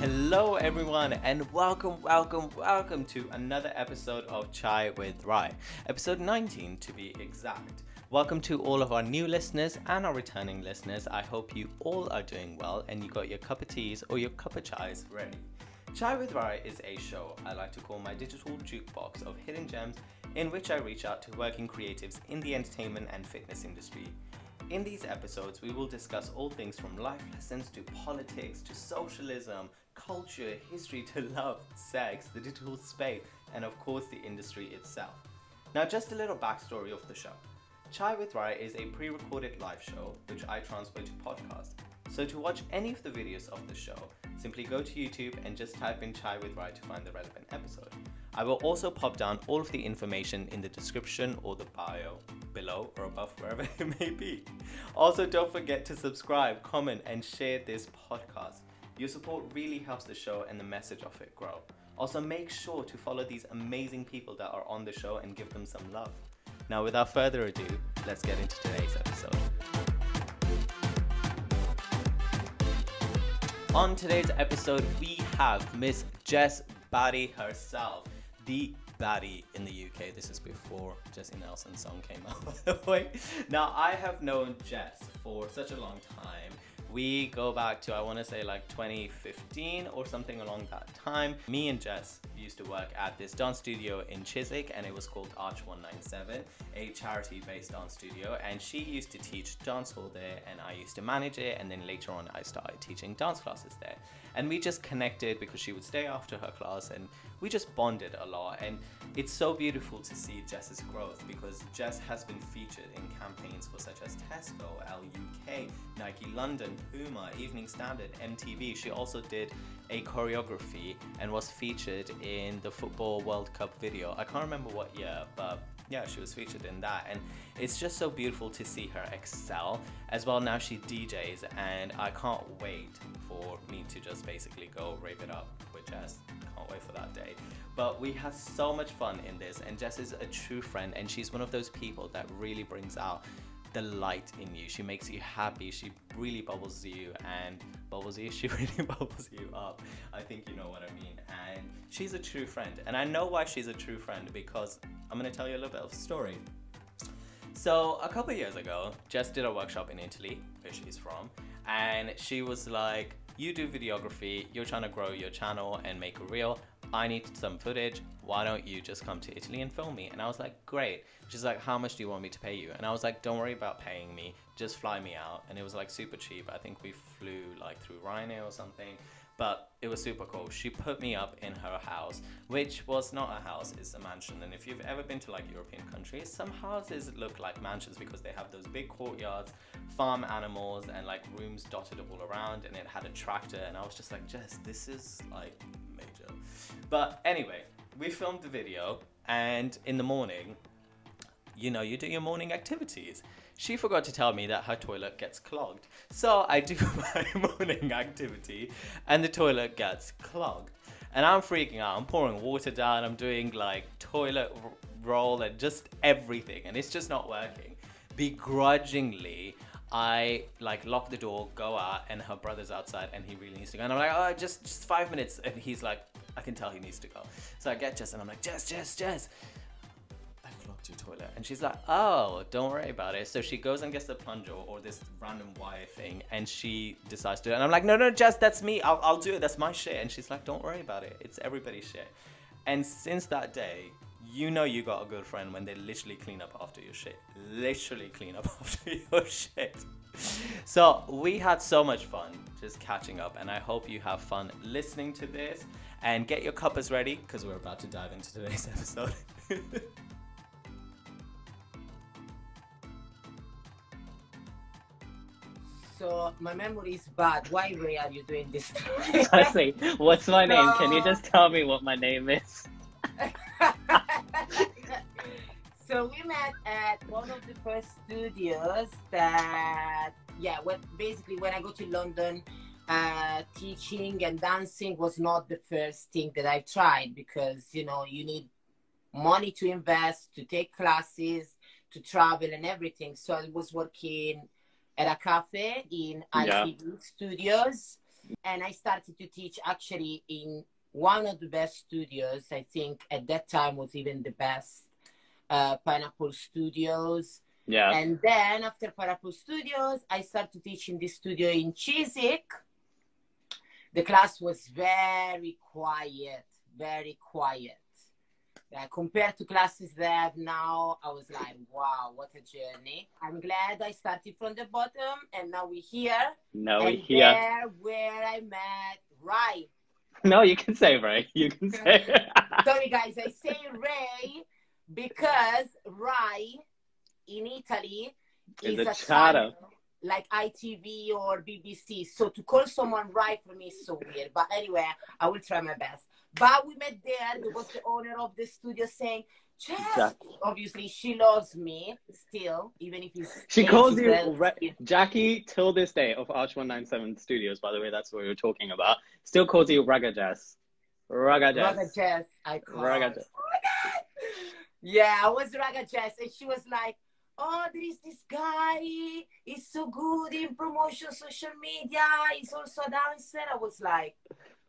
Hello, everyone, and welcome, welcome, welcome to another episode of Chai with Rai, episode 19 to be exact. Welcome to all of our new listeners and our returning listeners. I hope you all are doing well and you got your cup of teas or your cup of chais ready. Chai with Rai is a show I like to call my digital jukebox of hidden gems in which I reach out to working creatives in the entertainment and fitness industry. In these episodes, we will discuss all things from life lessons to politics to socialism, culture, history to love, sex, the digital space, and of course the industry itself. Now, just a little backstory of the show. Chai with Rai is a pre recorded live show which I transfer to podcast. So, to watch any of the videos of the show, simply go to YouTube and just type in Chai with Rai to find the relevant episode. I will also pop down all of the information in the description or the bio below or above, wherever it may be. Also, don't forget to subscribe, comment, and share this podcast. Your support really helps the show and the message of it grow. Also, make sure to follow these amazing people that are on the show and give them some love. Now, without further ado, let's get into today's episode. On today's episode, we have Miss Jess Baddie herself, the baddie in the UK. This is before Jesy Nelson's song came out, by the way. Now, I have known Jess for such a long time we go back to I want to say like 2015 or something along that time. Me and Jess used to work at this dance studio in Chiswick and it was called Arch 197, a charity-based dance studio. And she used to teach dance hall there and I used to manage it. And then later on I started teaching dance classes there. And we just connected because she would stay after her class and we just bonded a lot. And it's so beautiful to see Jess's growth because Jess has been featured in campaigns for such as Tesco, Elle UK, Nike London, Puma, Evening Standard, MTV. She also did a choreography and was featured in the Football World Cup video. I can't remember what year, but yeah, she was featured in that. And it's just so beautiful to see her excel. As well, now she DJs, and I can't wait for me to just basically go rave it up Jess. Can't wait for that day. But we had so much fun in this, and Jess is a true friend, and she's one of those people that really brings out the light in you. She makes you happy. She really bubbles you and bubbles you. She really bubbles you up. I think you know what I mean. And she's a true friend. And I know why she's a true friend because I'm going to tell you a little bit of a story. So, a couple years ago, Jess did a workshop in Italy, where she's from, and she was like, You do videography, you're trying to grow your channel and make a reel. I need some footage. Why don't you just come to Italy and film me? And I was like, great. She's like, how much do you want me to pay you? And I was like, don't worry about paying me. Just fly me out. And it was like super cheap. I think we flew like through Ryanair or something. But it was super cool. She put me up in her house, which was not a house, it's a mansion. And if you've ever been to like European countries, some houses look like mansions because they have those big courtyards, farm animals, and like rooms dotted all around. And it had a tractor. And I was just like, Jess, this is like major. But anyway, we filmed the video, and in the morning, you know, you do your morning activities. She forgot to tell me that her toilet gets clogged. So I do my morning activity, and the toilet gets clogged. And I'm freaking out. I'm pouring water down, I'm doing like toilet roll and just everything, and it's just not working. Begrudgingly, I like lock the door, go out, and her brother's outside, and he really needs to go. And I'm like, oh, just just five minutes, and he's like, I can tell he needs to go. So I get Jess, and I'm like, Jess, Jess, Jess, I clogged your toilet, and she's like, oh, don't worry about it. So she goes and gets the plunger or this random wire thing, and she decides to do it. And I'm like, no, no, Jess, that's me. I'll I'll do it. That's my shit. And she's like, don't worry about it. It's everybody's shit. And since that day, you know you got a good friend when they literally clean up after your shit. Literally clean up after your shit. So we had so much fun just catching up, and I hope you have fun listening to this. And get your cuppers ready because we're about to dive into today's episode. So my memory is bad. Why Ray are you doing this? Honestly, what's my name? Can you just tell me what my name is? so we met at one of the first studios that yeah when basically when i go to london uh, teaching and dancing was not the first thing that i tried because you know you need money to invest to take classes to travel and everything so i was working at a cafe in Yeah. ITV studios and I started to teach actually in one of the best studios. I think at that time was even the best, uh, Pineapple Studios. Yeah. And then after Pineapple Studios, I started teaching this studio in Chiswick. The class was very quiet, very quiet. Uh, compared to classes that have now, I was like, wow, what a journey. I'm glad I started from the bottom and now we're here. Now and we here. where I met Rai. No, you can say Ray. You can say. Sorry guys, I say Ray because Rai in Italy Is is a a channel. like ITV or BBC. So to call someone Rai for me is so weird. But anyway, I will try my best. But we met there. There was the owner of the studio saying, Jess, Jackie. obviously she loves me still, even if it's She calls you Ra- Jackie till this day of Arch One Nine Seven Studios. By the way, that's what we were talking about. Still calls you Raga Jazz. Raga. Raga Jess, I call. Raga Jess. Oh my God. Yeah, I was Raga Jess, and she was like, "Oh, there is this guy. He's so good in promotion, social media. He's also a dancer." I was like,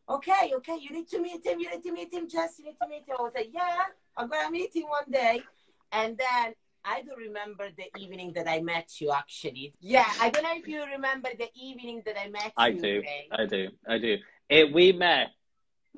"Okay, okay, you need to meet him. You need to meet him, Jess. You need to meet him." I was like, "Yeah, I'm gonna meet him one day." And then I don't remember the evening that I met you. Actually, yeah, I don't know if you remember the evening that I met I you. do. Ray. I do. I do. It, we met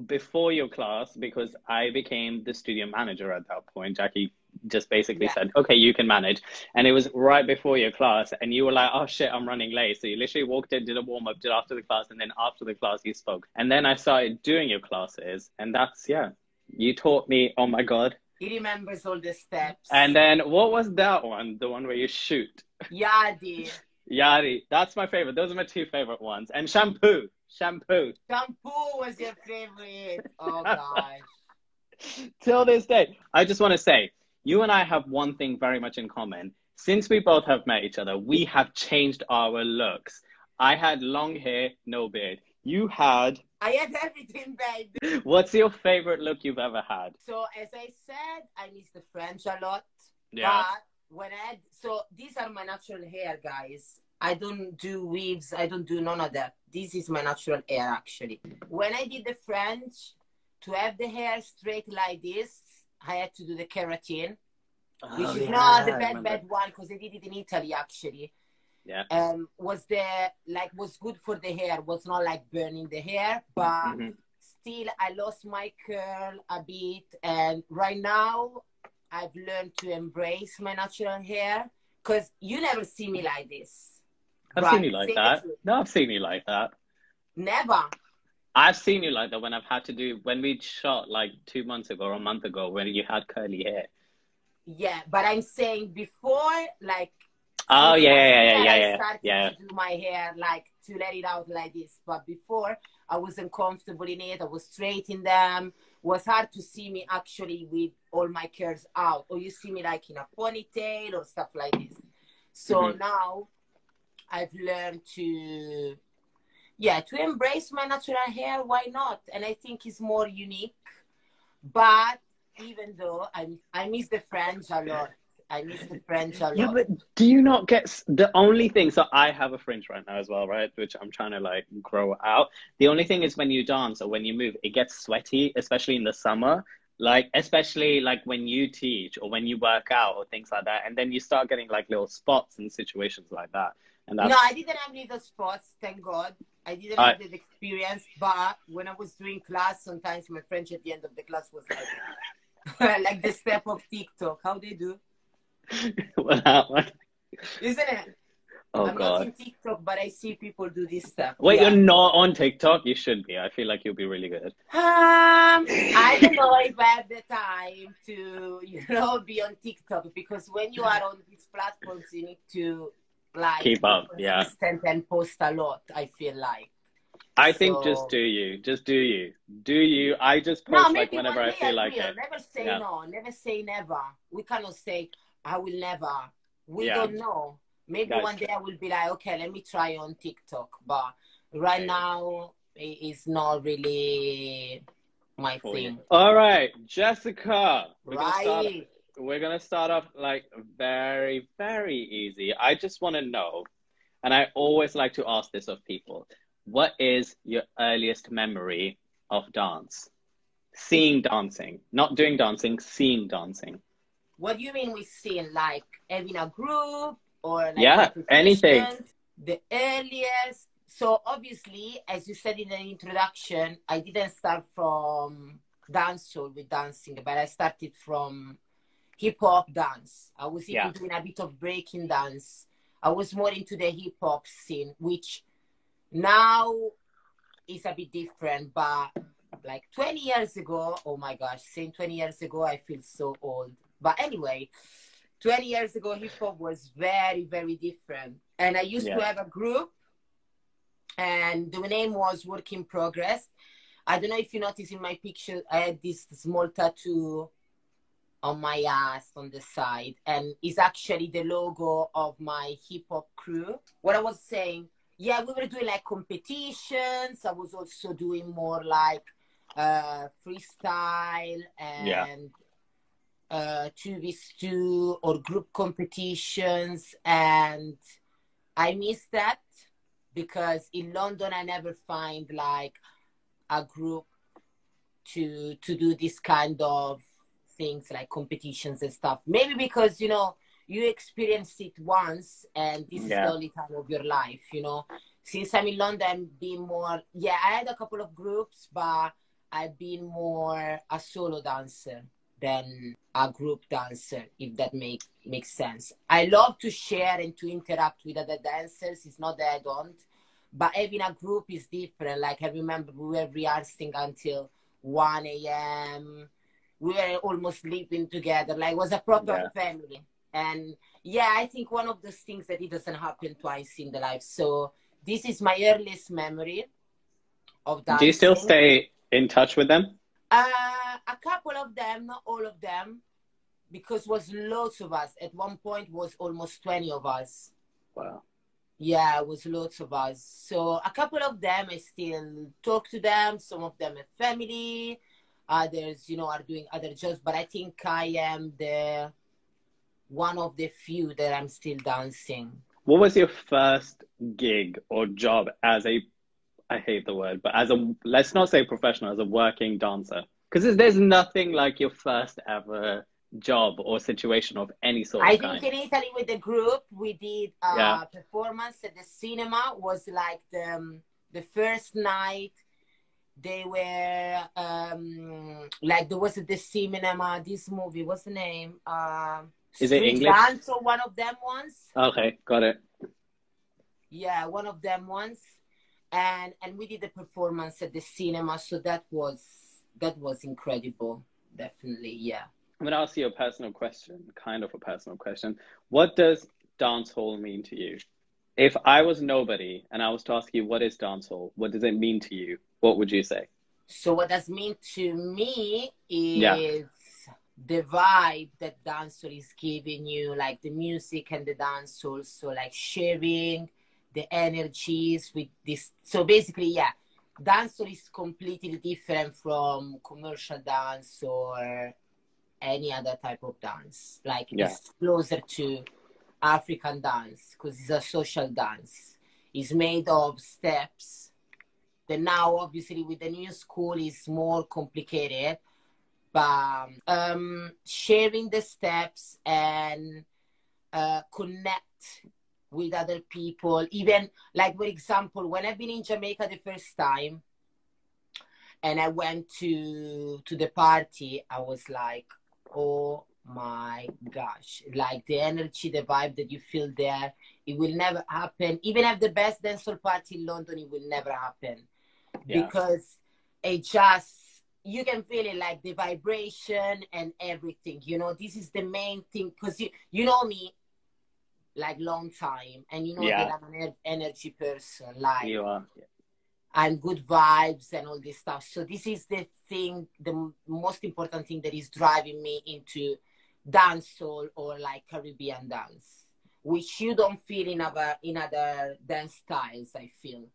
before your class because I became the studio manager at that point. Jackie just basically Yeah. said, okay, you can manage. And it was right before your class. And you were like, oh shit, I'm running late. So you literally walked in, did a warm up, did after the class. And then after the class, you spoke. And then I started doing your classes. And that's, yeah, you taught me, oh my God. He remembers all the steps. And then what was that one? The one where you shoot. Yadi. Yadi. That's my favorite. Those are my two favorite ones. And shampoo. Shampoo. Shampoo was your favorite. Oh gosh. till this day. I just want to say, you and I have one thing very much in common. Since we both have met each other, we have changed our looks. I had long hair, no beard. You had. I had everything, babe. What's your favorite look you've ever had? So as I said, I miss the French a lot. Yeah. But when I had, so these are my natural hair, guys. I don't do weaves. I don't do none of that. This is my natural hair, actually. When I did the French, to have the hair straight like this, I had to do the keratin, which Oh, is yeah, not the bad bad one because I did it in Italy, actually. Yeah. Um, was the like was good for the hair. Was not like burning the hair, but Mhm. still I lost my curl a bit and right now I've learned to embrace my natural hair because you never see me like this. I've Right, seen you like that. No, I've seen you like that. Never. I've seen you like that when I've had to do when we shot like two months ago or a month ago when you had curly hair. Yeah, but I'm saying before, like Oh since yeah, yeah, yeah, yeah, I yeah, started yeah. to do my hair like to let it out like this. But before, I wasn't comfortable in it. I was straight in them. Was hard to see me actually with all my curls out, or you see me like in a ponytail or stuff like this. So Mhm. now I've learned to, yeah, to embrace my natural hair. Why not? And I think it's more unique. But even though I I miss the French a lot, I miss the French a lot. Yeah, but do you not get the only thing? So I have a fringe right now as well, right? Which I'm trying to like grow out. The only thing is when you dance or when you move, it gets sweaty, especially in the summer. Like especially like when you teach or when you work out or things like that, and then you start getting like little spots and situations like that. And that's No, I didn't have any little spots, thank God. I didn't I- have that experience, but when I was doing class, sometimes my French at the end of the class was like, like the step of TikTok. How do they do, what happened? isn't it? Oh I'm not in god. TikTok, but I see people do this stuff. Wait, Yeah. you're not on TikTok? You should be. I feel like you'll be really good. Um, I don't know if I have the time to, you know, be on TikTok because when you are on these platforms, you need to like Keep up, yeah. and post a lot. I feel like. I think So- just do you. Just do you. Do you. I just post maybe like whenever I feel like will. it. Never say Yeah. no. Never say never. We cannot say I will never. We Yeah. don't know. Maybe Guys. one day I will be like, okay, let me try on TikTok. But right Okay. now, it is not really my for you. thing. All right, Jessica. We're gonna start. Right. We're gonna start off like very, very easy. I just want to know, and I always like to ask this of people: what is your earliest memory of dance? Seeing dancing, not doing dancing, seeing dancing. What do you mean with seeing? Like eh, having a group or like Yeah, anything. The earliest. So obviously, as you said in the introduction, I didn't start from dancehall with dancing, but I started from hip hop dance. I was even Yeah. doing a bit of breaking dance. I was more into the hip hop scene, which now is a bit different, but like 20 years ago, oh my gosh, saying 20 years ago, I feel so old. But anyway, 20 years ago, hip hop was very, very different. And I used to have a group, and the name was Work in Progress. I don't know if you notice in my picture, I had this small tattoo on my ass on the side, and it's actually the logo of my hip hop crew. What I was saying, yeah, we were doing like competitions. I was also doing more like uh, freestyle and Yeah. Uh, 2v2 or group competitions. And I miss that because in London, I never find like a group to to do this kind of things like competitions and stuff. Maybe because you know you experience it once and this is the only time of your life, you know. Since I'm in London, being more yeah, I had a couple of groups, but I've been more a solo dancer than a group dancer, if that make makes sense. I love to share and to interact with other dancers. It's not that I don't, but having a group is different. Like I remember we were rehearsing until 1 a.m. We were almost sleeping together. Like it was a proper Yeah. family. And yeah, I think one of those things that it doesn't happen twice in the life. So this is my earliest memory of dancing. Do you still stay in touch with them? Uh, a couple of them, not all of them, because was lots of us. At one point, was almost twenty of us. Wow. Yeah, it was lots of us. So a couple of them, I still talk to them. Some of them are family. Others, you know, are doing other jobs. But I think I am the one of the few that I'm still dancing. What was your first gig or job as a, I hate the word, but as a, let's not say professional, as a working dancer? Because there's nothing like your first ever job or situation of any sort of I think in Italy with the group we did a Yeah. performance at the cinema was like the um, the first night they were um like there was the cinema this movie what's the name um Is it English? Dance or one of them ones Okay, got it. yeah one of them ones and and we did the performance at the cinema so that was that was incredible definitely yeah I'm going to ask you a personal question, kind of a personal question. What does dance hall mean to you? If I was nobody and I was to ask you what is dance hall, what does it mean to you? What would you say? So what does mean to me is Yeah. the vibe that dancehall is giving you, like the music and the dancehall. So like sharing the energies with this. So basically, yeah, dancehall is completely different from commercial dance or any other type of dance. Like Yeah. it's closer to African dance because it's a social dance. It's made of steps then now obviously with the new school is more complicated but um sharing the steps and uh connect with other people. Even like for example when i've been in jamaica the first time and i went to to the party i was like oh my gosh. Like the energy the vibe that you feel there it will never happen. Even at the best dancehall party in london it will never happen. Yeah. because it just you can feel it like the vibration and everything you know? This is the main thing because you you know me like long time and you know Yeah. that i'm an energy person like You are. and good vibes and all this stuff. So this is the thing, the most important thing that is driving me into dancehall or like Caribbean dance, which you don't feel in other in other dance styles. I feel,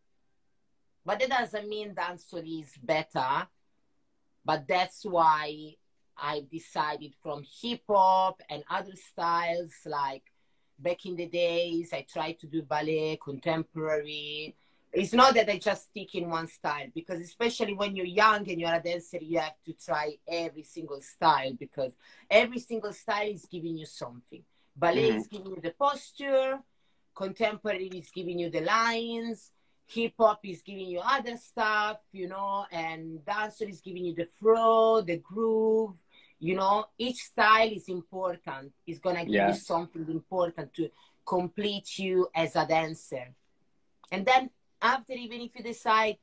but that doesn't mean dancehall is better. But that's why I decided from hip hop and other styles like back in the days I tried to do ballet, contemporary, it's not that I just stick in one style because especially when you're young and you're a dancer, you have to try every single style because every single style is giving you something. Ballet Mhm. is giving you the posture, contemporary is giving you the lines, hip hop is giving you other stuff, you know, and dancer is giving you the flow, the groove. You know, each style is important. It's gonna give Yeah. you something important to complete you as a dancer. And then after, even if you decide,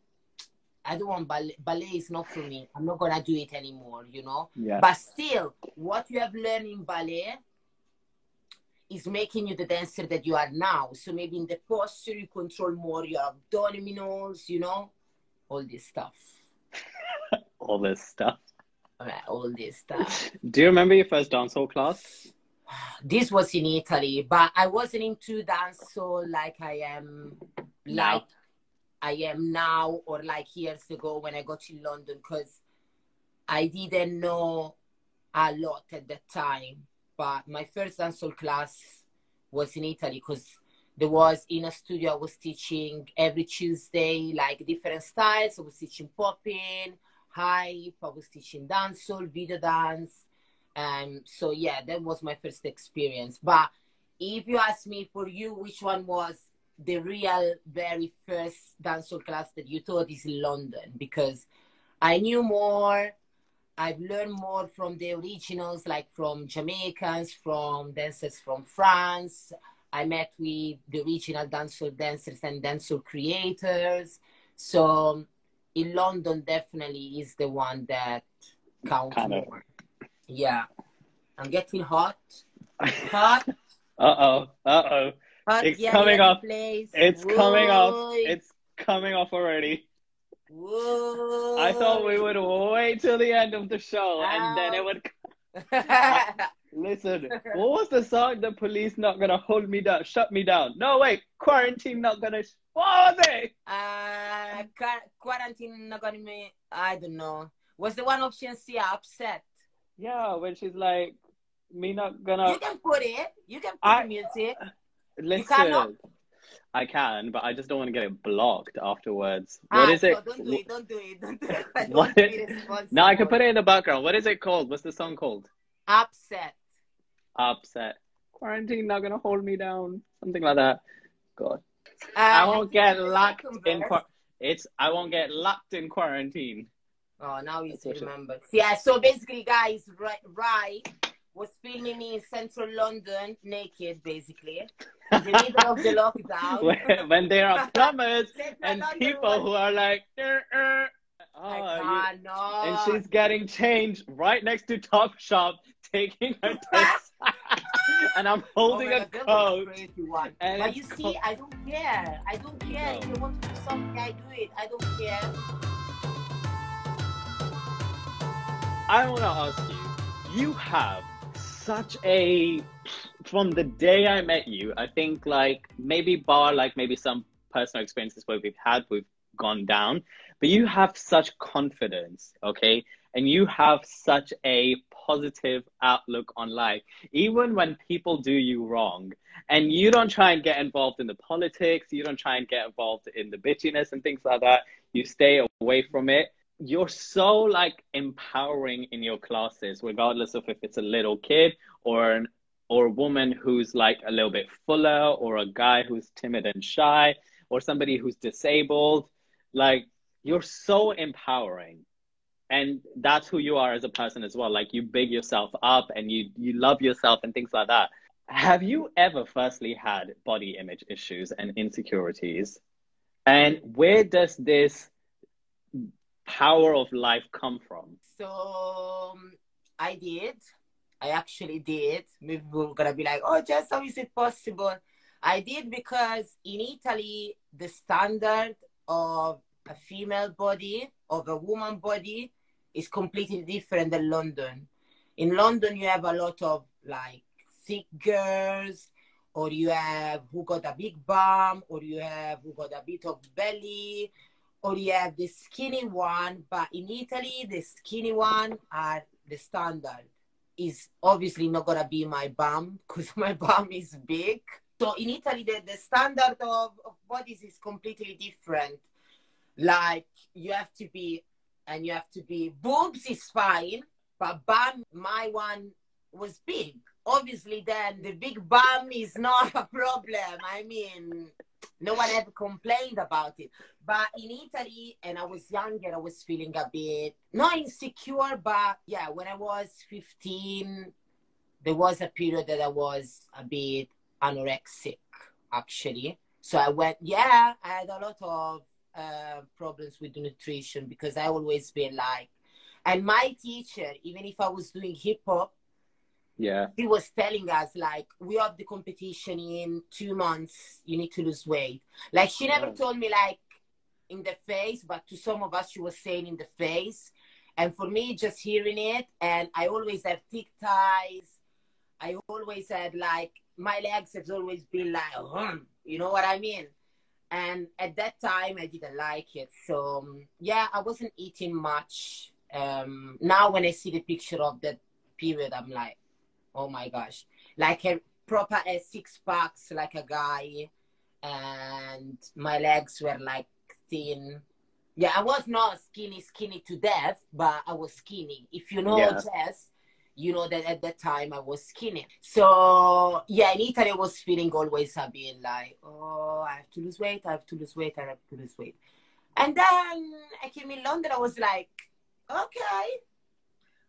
I don't want ballet, ballet is not for me. I'm not gonna do it anymore. You know, Yeah. but still, what you have learned in ballet is making you the dancer that you are now. So maybe in the posture, you control more your abdominals, you know, all this stuff. All this stuff. All this stuff. Do you remember your first dancehall class? This was in Italy, but I wasn't into dancehall like I am, like I am now, or like years ago when I got to London, because I didn't know a lot at that time. But my first dancehall class was in Italy because there was in a studio I was teaching every Tuesday like different styles. I was teaching popping, hype. I was teaching dancehall, video dance. Um, so yeah, that was my first experience. But if you ask me for you, which one was the real very first dancehall class that you taught is in London because I knew more. I've learned more from the originals, like from Jamaicans, from dancers from France. I met with the original dancehall dancers and dancehall creators. So in London, definitely is the one that counts Kind of. more. Yeah, I'm getting hot. Hot, Uh oh. Uh oh. It's yeah, coming yeah, off. Place. It's coming off. It's coming off already. Whoa. I thought we would wait till the end of the show and then it would. Listen, what was the song? The police not gonna hold me down, shut me down. No, wait, quarantine not gonna. What was it? uh, quarantine not gonna me. I don't know. Was the one option C upset? Yeah, when she's like, me not gonna. You can put it. You can put I- the music. Listen, cannot? I can, but I just don't want to get it blocked afterwards. Ah, What is so it? Don't do it. Don't do it. Don't do it. I don't What want to be is- responsible. No, I can put it in the background. What is it called? What's the song called? Upset. Upset. Quarantine not gonna hold me down. Something like that. God. Uh, I won't get locked second in verse- quar- it's I won't get locked in quarantine. Oh, now you That's what she- remember. Yeah, so basically, guys, right, right was filming me in central London naked, basically, in the middle of the lockdown. when, when there are plumbers Central and London people was- who are like, "Er, er." oh, Like, you- no. and she's getting changed right next to Top Shop, taking her test, and I'm holding oh a God, coat. and But you see, I don't care. I don't care. No. If you want to do something, I do it. I don't care. I want to ask you, you have such a, from the day I met you, I think like maybe bar, like maybe some personal experiences where we've had, we've gone down, but you have such confidence, okay? And you have such a positive outlook on life, even when people do you wrong. And you don't try and get involved in the politics, you don't try and get involved in the bitchiness and things like that. You stay away from it you're so like empowering in your classes regardless of if it's a little kid or an or a woman who's like a little bit fuller or a guy who's timid and shy or somebody who's disabled like you're so empowering and that's who you are as a person as well like you big yourself up and you you love yourself and things like that have you ever firstly had body image issues and insecurities and where does this power of life come from? So um, I did. I actually did. Maybe we're gonna be like, oh, just how is it possible? I did because in Italy, the standard of a female body, of a woman body, is completely different than London. In London, you have a lot of like thick girls, or you have who got a big bum, or you have who got a bit of belly, or you have the skinny one, but in Italy, the skinny one are the standard. Is obviously not gonna be my bum because my bum is big. So in Italy, the, the standard of, of bodies is completely different. Like you have to be, and you have to be, boobs is fine, but bum, my one was big. Obviously, then the big bum is not a problem. I mean, no one ever complained about it. But in Italy, and I was younger, I was feeling a bit not insecure, but yeah, when I was 15, there was a period that I was a bit anorexic, actually. So I went, yeah, I had a lot of uh, problems with nutrition because I always been like, and my teacher, even if I was doing hip hop, yeah, he was telling us like, we have the competition in two months. You need to lose weight. Like she never Right. told me like in the face, but to some of us she was saying in the face. And for me, just hearing it, and I always have thick thighs. I always had like my legs have always been like, you know what I mean? And at that time, I didn't like it. So um, yeah, I wasn't eating much. Um, now when I see the picture of that period, I'm like, oh my gosh, like a proper uh, six packs, like a guy, and my legs were like thin. Yeah, I was not skinny, skinny to death, but I was skinny. If you know Yeah. Jess, you know that at that time I was skinny. So yeah, in Italy I was feeling always a bit like, oh, I have to lose weight, I have to lose weight, I have to lose weight. And then I came in London, I was like, okay,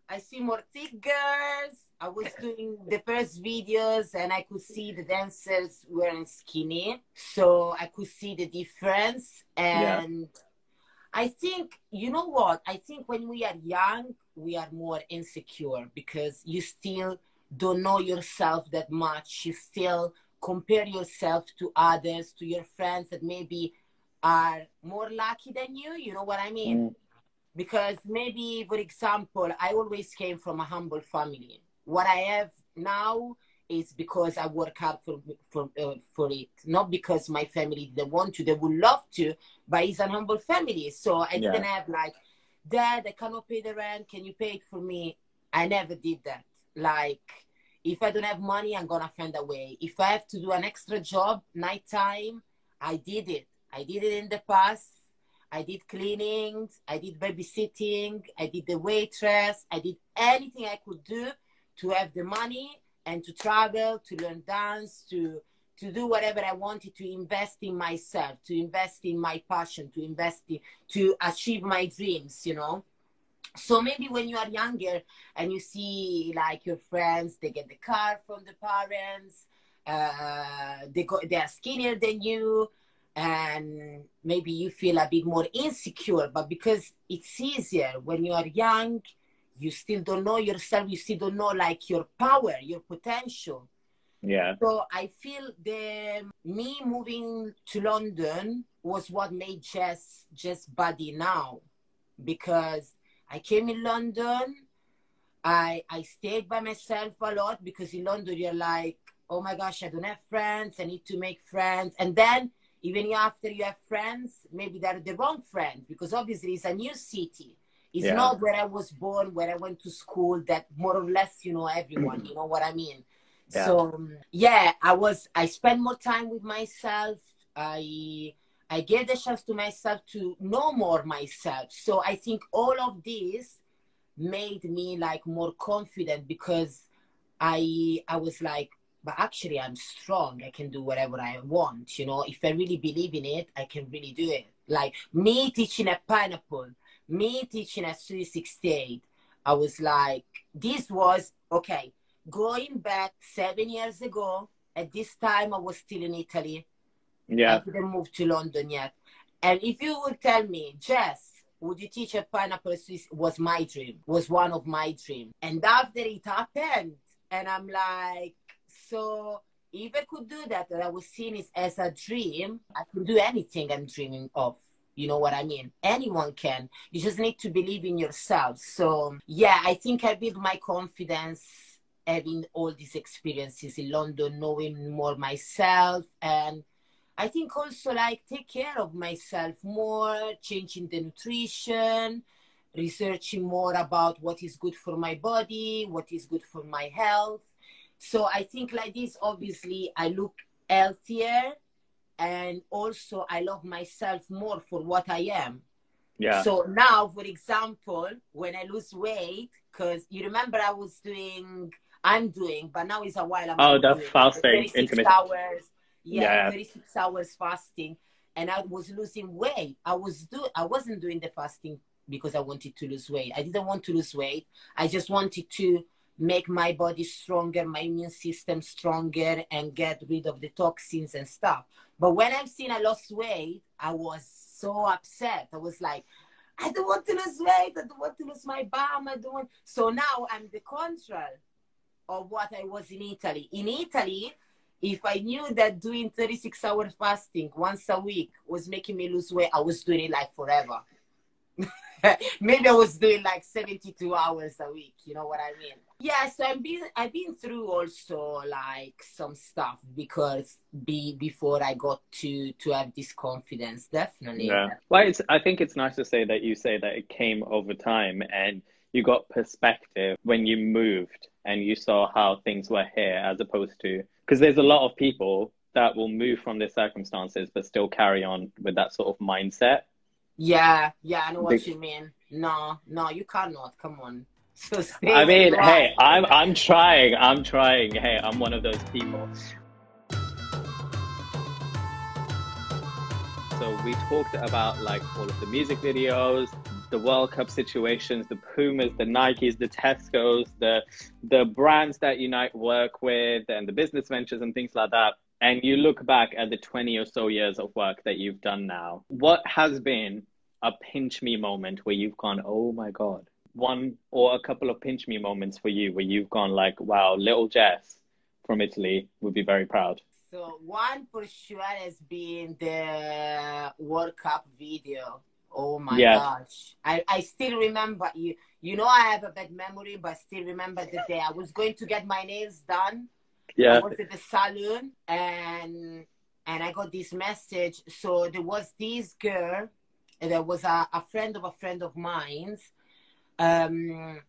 I see more thick girls. I was doing the first videos and I could see the dancers wearing skinny. So I could see the difference. Yeah. I think, you know what? I think when we are young, we are more insecure because you still don't know yourself that much. You still compare yourself to others, to your friends that maybe are more lucky than you. You know what I mean? Mm. because maybe for example i always came from a humble family what i have now is because i work hard for for uh, for it. Not because my family didn't want to they would love to but it's an humble family. So i Yeah. didn't have like dad i cannot pay the rent. Can you pay it for me? I never did that. Like if i don't have money i'm gonna find a way. If i have to do an extra job nighttime i did it. I did it in the past. I did cleanings, I did babysitting, I did the waitress, I did anything I could do to have the money and to travel, to learn dance, to to do whatever I wanted to invest in myself, to invest in my passion, to invest in to achieve my dreams, you know. So maybe when you are younger and you see like your friends, they get the car from the parents, uh, they go, they are skinnier than you, and maybe you feel a bit more insecure but because it's easier when you are young you still don't know yourself you still don't know like your power your potential Yeah. so i feel the um, me moving to london was what made jess jess body now because i came in london i i stayed by myself a lot because in london you're like oh my gosh i don't have friends i need to make friends and then even after you have friends, maybe they're the wrong friends because obviously it's a new city. It's Yeah. not where I was born, where I went to school, that more or less you know everyone. You know what I mean? Yeah. So um, yeah, I was. I spent more time with myself. I I gave the chance to myself to know more myself. So I think all of this made me like more confident because I I was like, but actually I'm strong. I can do whatever I want. You know, if I really believe in it, I can really do it. Like me teaching a pineapple, me teaching a 368. I was like, this was okay. Going back seven years ago, at this time I was still in Italy. Yeah. I didn't move to London yet. And if you would tell me, Jess, would you teach a pineapple Swiss? Was my dream. Was one of my dreams. And after it happened, and I'm like, so if I could do that, that I was seeing it as a dream, I could do anything I'm dreaming of. You know what I mean? Anyone can. You just need to believe in yourself. So yeah, I think I built my confidence having all these experiences in London, knowing more myself and I think also like take care of myself more, changing the nutrition, researching more about what is good for my body, what is good for my health. So I think like this, obviously, I look healthier and also I love myself more for what I am. Yeah. So now, for example, when I lose weight, because you remember I was doing, I'm doing, but now it's a while. I'm Oh, doing fasting, 36 intermittent. hours. Yeah, Yeah. 36 hours fasting, and I was losing weight. I was do, I wasn't doing the fasting because I wanted to lose weight. I didn't want to lose weight. I just wanted to make my body stronger, my immune system stronger, and get rid of the toxins and stuff. But when I've seen I lost weight, I was so upset. I was like, I don't want to lose weight. I don't want to lose my bum. I don't want. So now I'm the contrary of what I was in Italy. In Italy, if I knew that doing 36 hour fasting once a week was making me lose weight, I was doing it like forever. Maybe I was doing like 72 hours a week. You know what I mean? Yeah. So I've been I've been through also like some stuff because be before I got to to have this confidence. Definitely. Yeah. Well, it's, I think it's nice to say that you say that it came over time and you got perspective when you moved and you saw how things were here as opposed to, because there's a lot of people that will move from their circumstances but still carry on with that sort of mindset. Yeah, yeah, I know what you mean. No, no, you cannot. Come on. So I mean, hey, I'm I'm trying. I'm trying. Hey, I'm one of those people. So we talked about like all of the music videos, the World Cup situations, the Pumas, the Nikes, the Tesco's, the the brands that Unite work with, and the business ventures and things like that. And you look back at the 20 or so years of work that you've done now. What has been a pinch me moment where you've gone, oh my God? One or a couple of pinch me moments for you where you've gone like, wow, little Jess from Italy would be very proud. So one for sure has been the World Cup video. Oh my Yeah. gosh. I, I still remember you you know I have a bad memory, but I still remember the day I was going to get my nails done. Yeah. I was at the salon and and I got this message. So there was this girl, and there was a, a friend of a friend of mine's. Um,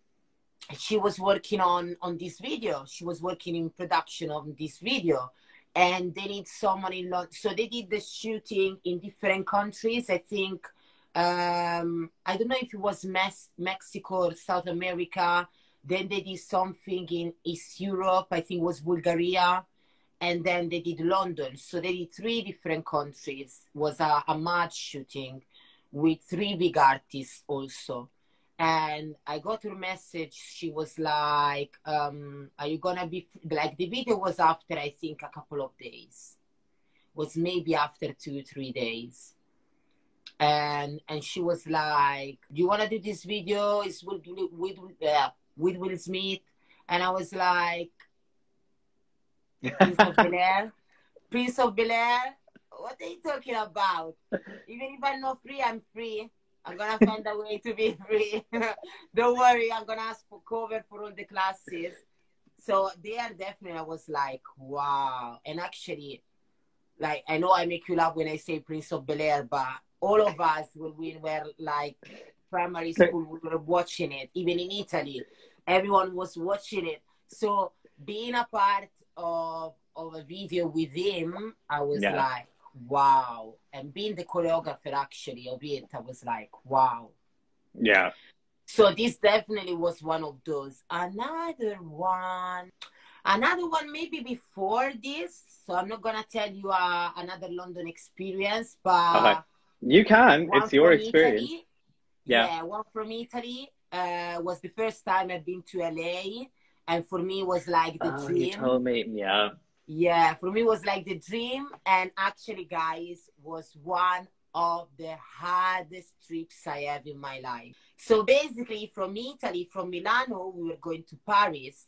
she was working on on this video. She was working in production on this video, and they need someone in London. So they did the shooting in different countries. I think um, I don't know if it was Mes- Mexico or South America. Then they did something in East Europe. I think it was Bulgaria, and then they did London. So they did three different countries. Was a, a match shooting with three big artists also and I got her message. She was like, um, "Are you gonna be f-? like?" The video was after I think a couple of days, was maybe after two three days, and and she was like, "Do you wanna do this video? It's with with uh, with Will Smith," and I was like, "Prince of Bel Air, Prince of Bel Air." What are you talking about? Even if I'm not free, I'm free. I'm gonna find a way to be free. Don't worry, I'm gonna ask for cover for all the classes. So there definitely I was like, wow. And actually, like I know I make you laugh when I say Prince of Bel Air, but all of us when we were like primary school, we were watching it, even in Italy. Everyone was watching it. So being a part of of a video with him, I was Yeah. like, wow. And being the choreographer actually of it, I was like, wow. Yeah. So this definitely was one of those. Another one, another one maybe before this. So I'm not gonna tell you uh, another London experience, but Okay. You can. It's your experience. Italy. Yeah. one from Italy uh, was the first time I've been to LA, and for me it was like the Oh, you told me. Yeah. Yeah, for me it was like the dream, and actually, guys, was one of the hardest trips I have in my life. So basically, from Italy, from Milano, we were going to Paris,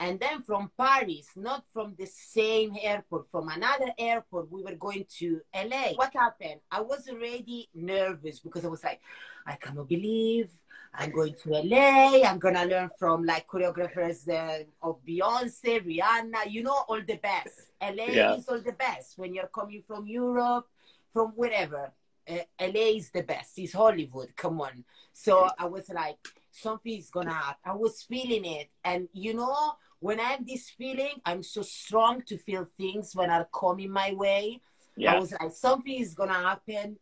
and then from Paris, not from the same airport, from another airport, we were going to LA. What happened? I was already nervous because I was like, I cannot believe I'm going to LA. I'm gonna learn from like choreographers uh, of Beyonce, Rihanna, you know, all the best. LA Yeah. is all the best when you're coming from Europe, from wherever. Uh, LA is the best. It's Hollywood. Come on. So I was like, something's gonna happen. I was feeling it, and you know when I have this feeling, I'm so strong to feel things when are coming my way. Yeah. I was like, something is gonna happen.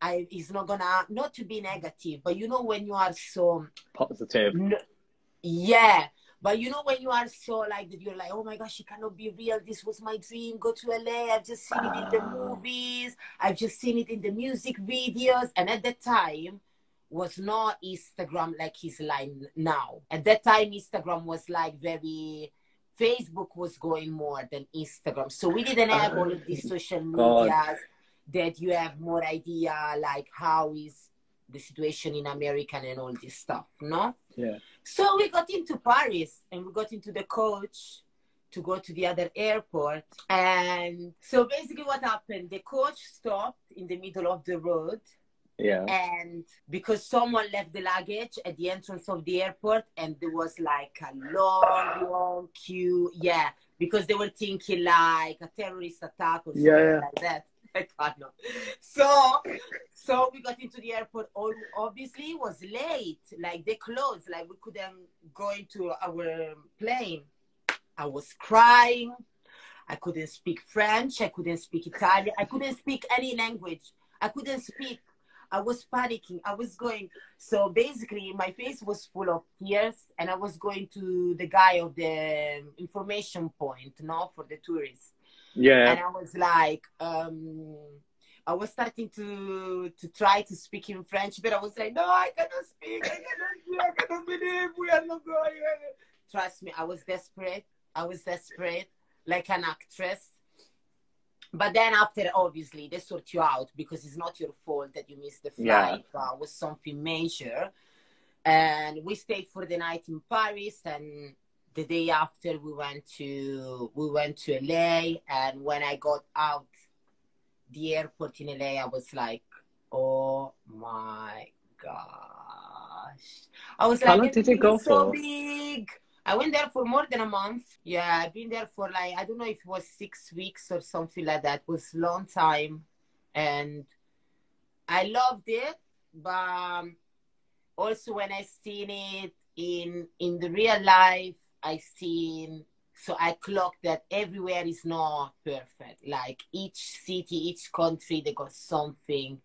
I it's not gonna not to be negative, but you know when you are so Positive. n- yeah. But you know when you are so like that, you're like, oh my gosh, it cannot be real. This was my dream. Go to LA. I've just seen it in the Ah. movies. I've just seen it in the music videos. And at that time, was not Instagram like his line now. At that time, Instagram was like very. Facebook was going more than Instagram, so we didn't have all of these social God. That you have more idea like how is the situation in America and all this stuff, no? Yeah. So we got into Paris and we got into the coach to go to the other airport. And so basically, what happened? The coach stopped in the middle of the road. Yeah. And because someone left the luggage at the entrance of the airport, and there was like a long, long queue. Yeah, because they were thinking like a terrorist attack or something Yeah, yeah. like that. I don't. So, so we got into the airport. All obviously was late. Like they closed. Like we couldn't go into our plane. I was crying. I couldn't speak French. I couldn't speak Italian. I couldn't speak any language. I couldn't speak. I was panicking. I was going. So basically, my face was full of tears, and I was going to the guy of the information point, no, for the tourists Yeah. and I was like, um, I was starting to to try to speak in French, but I was like, no, I cannot speak, I cannot speak, I cannot believe we are not going. Trust me, I was desperate. I was desperate, like an actress. But then after, obviously, they sort you out because it's not your fault that you missed the Yeah. flight. Uh, it was something major. And we stayed for the night in Paris and the day after we went to we went to LA and when I got out the airport in LA I was like oh my gosh. I was How like long did "Everything go so for?" big. I went there for more than a month. Yeah I've been there for like I don't know if it was six weeks or something like that. It was long time and I loved it but um, also when I seen it in in the real life, I seen so I clocked that everywhere is not perfect. Like each city, each country, they got something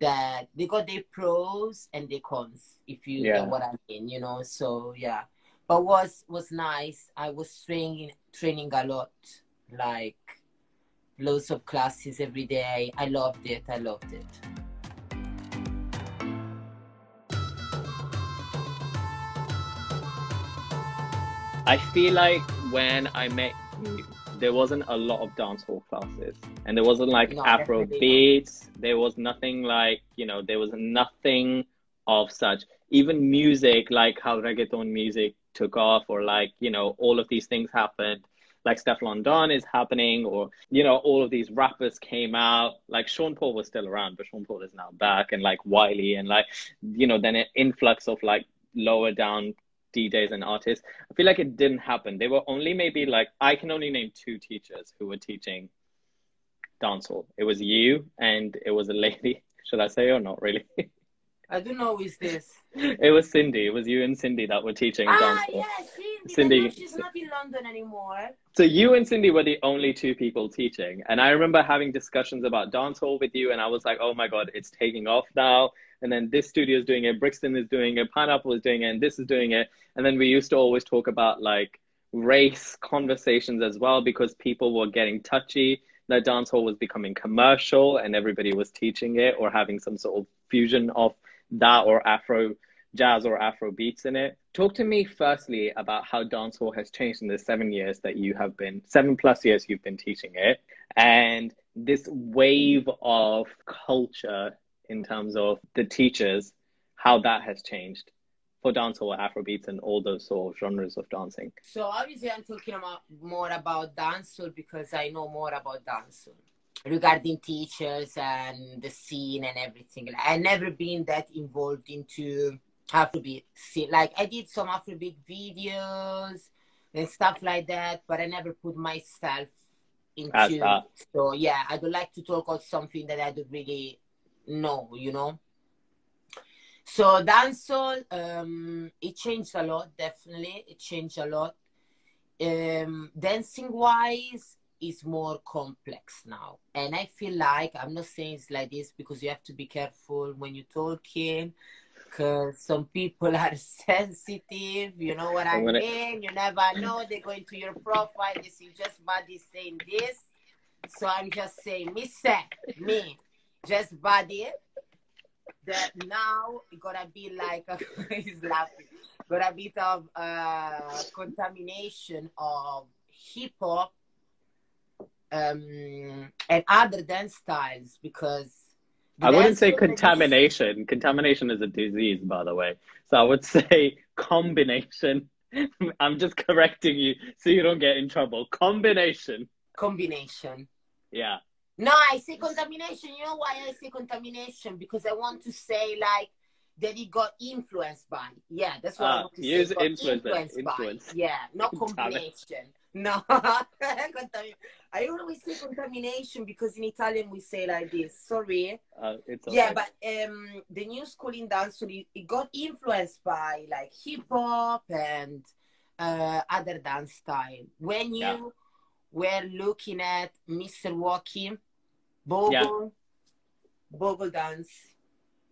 that they got their pros and their cons. If you Yeah. get what I mean, you know. So yeah, but was was nice. I was training training a lot, like loads of classes every day. I loved it. I loved it. I feel like when I met you, there wasn't a lot of dancehall classes, and there wasn't like No, Afro beats. There was nothing like you know, there was nothing of such. Even music, like how reggaeton music took off, or like you know, all of these things happened. Like Stefflon Don is happening, or you know, all of these rappers came out. Like Sean Paul was still around, but Sean Paul is now back, and like Wiley, and like you know, then an influx of like lower down DJs and artists. I feel like it didn't happen. They were only maybe like I can only name two teachers who were teaching dancehall. It was you and it was a lady. Should I say or not really? I don't know who is this. it was Cindy. It was you and Cindy that were teaching Ah, dancehall. yeah, Cindy. Cindy-. She's not in London anymore. So you and Cindy were the only two people teaching. And I remember having discussions about dancehall with you and I was like, "Oh my god, it's taking off now." And then this studio is doing it, Brixton is doing it, Pineapple is doing it, and this is doing it. And then we used to always talk about like race conversations as well because people were getting touchy. That dancehall was becoming commercial and everybody was teaching it or having some sort of fusion of that or Afro jazz or Afro beats in it. Talk to me firstly about how dancehall has changed in the seven years that you have been, seven plus years you've been teaching it, and this wave of culture in terms of the teachers, how that has changed for dancehall, Afro beats, and all those sort of genres of dancing. So obviously, I'm talking about more about dancehall because I know more about dancehall regarding teachers and the scene and everything. I never been that involved into Afrobeat scene. Like I did some Afrobeat videos and stuff like that, but I never put myself into. So yeah, I don't like to talk about something that I don't really know. You know. So dancehall, um, it changed a lot. Definitely, it changed a lot. um, dancing wise is more complex now. And I feel like I'm not saying it's like this because you have to be careful when you're talking because some people are sensitive. You know what I mean? You never know. They go into your profile, they see Jess Baddie saying this. So I'm just saying, me say, me, Jess Baddie. That now gotta be like a, he's laughing. Got a bit of uh, contamination of hip hop um, and other dance styles because I wouldn't say contamination. Contamination is a disease, by the way. So I would say combination. I'm just correcting you so you don't get in trouble. Combination. Combination. Yeah. No, I say contamination. You know why I say contamination? Because I want to say like that he got influenced by. Yeah, that's what uh, I want to say. Influence, influenced influence. By. Yeah, not combination. No, I always say contamination because in Italian we say like this. Sorry. Uh, yeah, but um, the new school in dance it got influenced by like hip hop and uh, other dance style. When you yeah. were looking at Mr. Wacky, Bogle, yeah. Dance,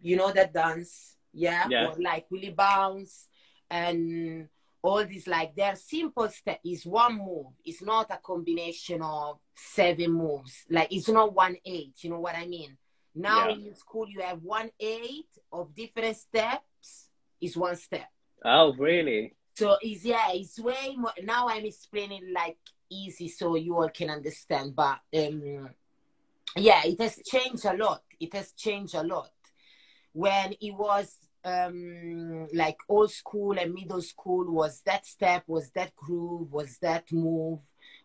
you know that dance, yeah, yeah. or like Willy Bounce and all these like their simple step is one move. It's not a combination of seven moves. Like it's not one eight you know what i mean? Now yeah. in school you have one eight of different steps is one step. Oh really? So it's yeah it's way more now i'm explaining like easy so you all can understand but um yeah it has changed a lot it has changed a lot when it was um, like old school and middle school was that step, was that groove, was that move,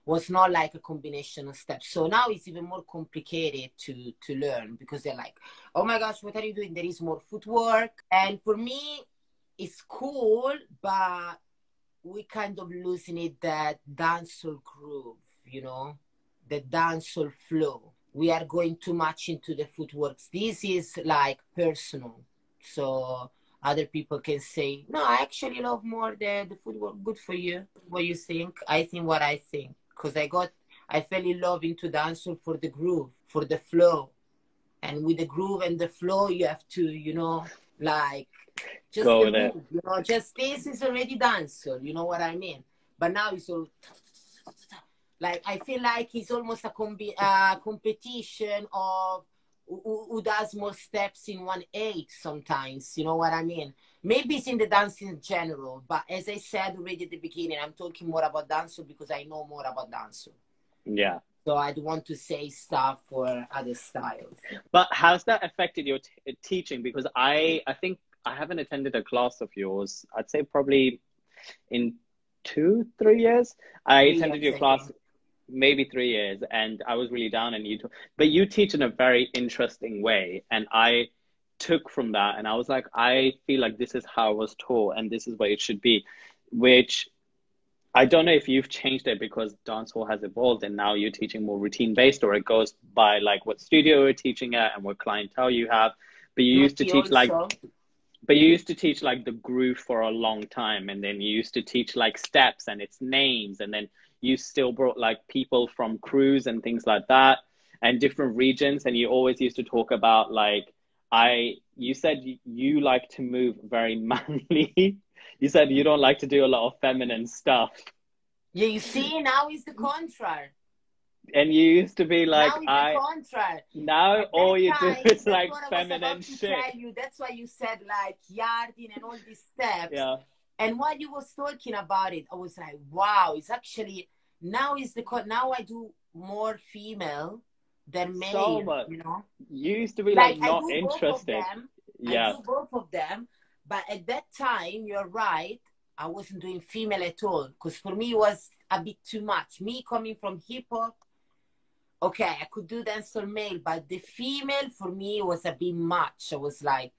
was not like a combination of steps. So now it's even more complicated to to learn because they're like, oh my gosh, what are you doing? There is more footwork, and for me, it's cool, but we kind of losing it that dancehall groove, you know, the dancehall flow. We are going too much into the footworks. This is like personal so other people can say, no, I actually love more the, the football. Good for you. What you think? I think what I think. Because I got, I fell in love into dancing for the groove, for the flow. And with the groove and the flow, you have to, you know, like, just Go the move, you know, just this is already dancehall, you know what I mean? But now it's all, like, I feel like it's almost a, com- a uh, competition of who, who, does more steps in one eight sometimes you know what i mean? Maybe it's in the dance in general but as i said already at the beginning i'm talking more about dancehall because i know more about dancehall. Yeah. So i don't want to say stuff for other styles. But how's that affected your t- uh, teaching? Because i i think i haven't attended a class of yours i'd say probably in two three years. I attended your class maybe three years and i was really down and you t- but you teach in a very interesting way and i took from that and i was like i feel like this is how i was taught and this is what it should be which i don't know if you've changed it because dancehall has evolved and now you're teaching more routine based or it goes by like what studio you're teaching at and what clientele you have but you used to teach like but you used to teach like the groove for a long time and then you used to teach like steps and its names and then you still brought like people from crews and things like that and different regions and you always used to talk about like i you said you like to move very manly you said you don't like to do a lot of feminine stuff yeah you see now is the contrary and you used to be like now I contrary. now all you time, do is like feminine shit. You, that's why you said like yarding and all these steps. Yeah. And while you was talking about it, I was like, wow, it's actually now is the now I do more female than male. So much. You know, you used to be like, like not interested. Yeah, I do both of them. But at that time, you're right. I wasn't doing female at all because for me it was a bit too much. Me coming from hip hop, okay, I could do dance or male, but the female for me was a bit much. I was like,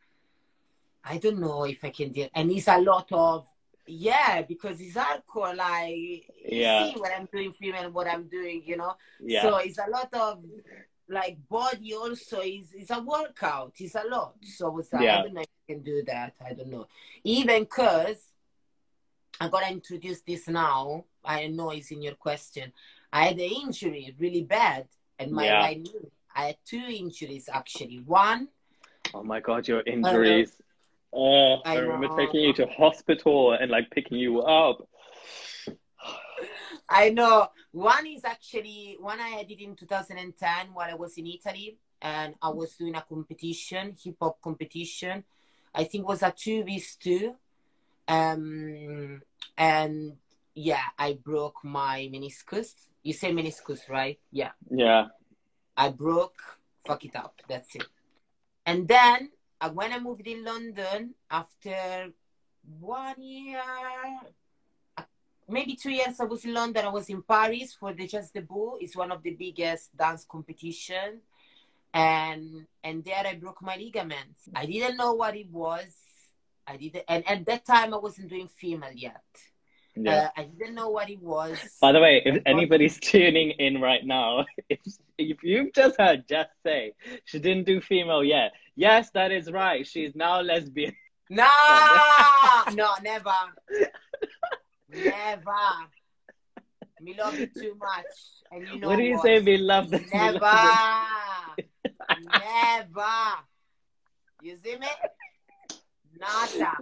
I don't know if I can do it. And it's a lot of yeah, because it's hardcore. Like, yeah. see what I'm doing, female, what I'm doing, you know. Yeah. So it's a lot of like body. Also, is it's a workout. It's a lot. So it's like, yeah. I don't know if you can do that. I don't know. Even cause I'm gonna introduce this now. I know it's in your question. I had an injury really bad, and my Yeah. right knee. I had two injuries actually. One, Oh my god, your injuries. Oh, I, I remember know. taking you to hospital and like picking you up. I know. One is actually one I did in 2010 while I was in Italy, and I was doing a competition, hip hop competition. I think it was a two vs two, um, and yeah, I broke my meniscus. You say meniscus, right? Yeah. Yeah. I broke, fuck it up. That's it. And then uh, when I moved in London after one year, maybe two years, I was in London. I was in Paris for the Juste Debout. It's one of the biggest dance competition, and and there I broke my ligaments. I didn't know what it was. I didn't, and at that time I wasn't doing female yet. Yeah. Uh, I didn't know what it was. By the way, if anybody's tuning in right now, if if you've just heard Jess say she didn't do female yet, yes, that is right. She's now lesbian. No, no, never, never. Me love you too much, and you know what do you what? say? We love this. Never, love never. You see me? Nada.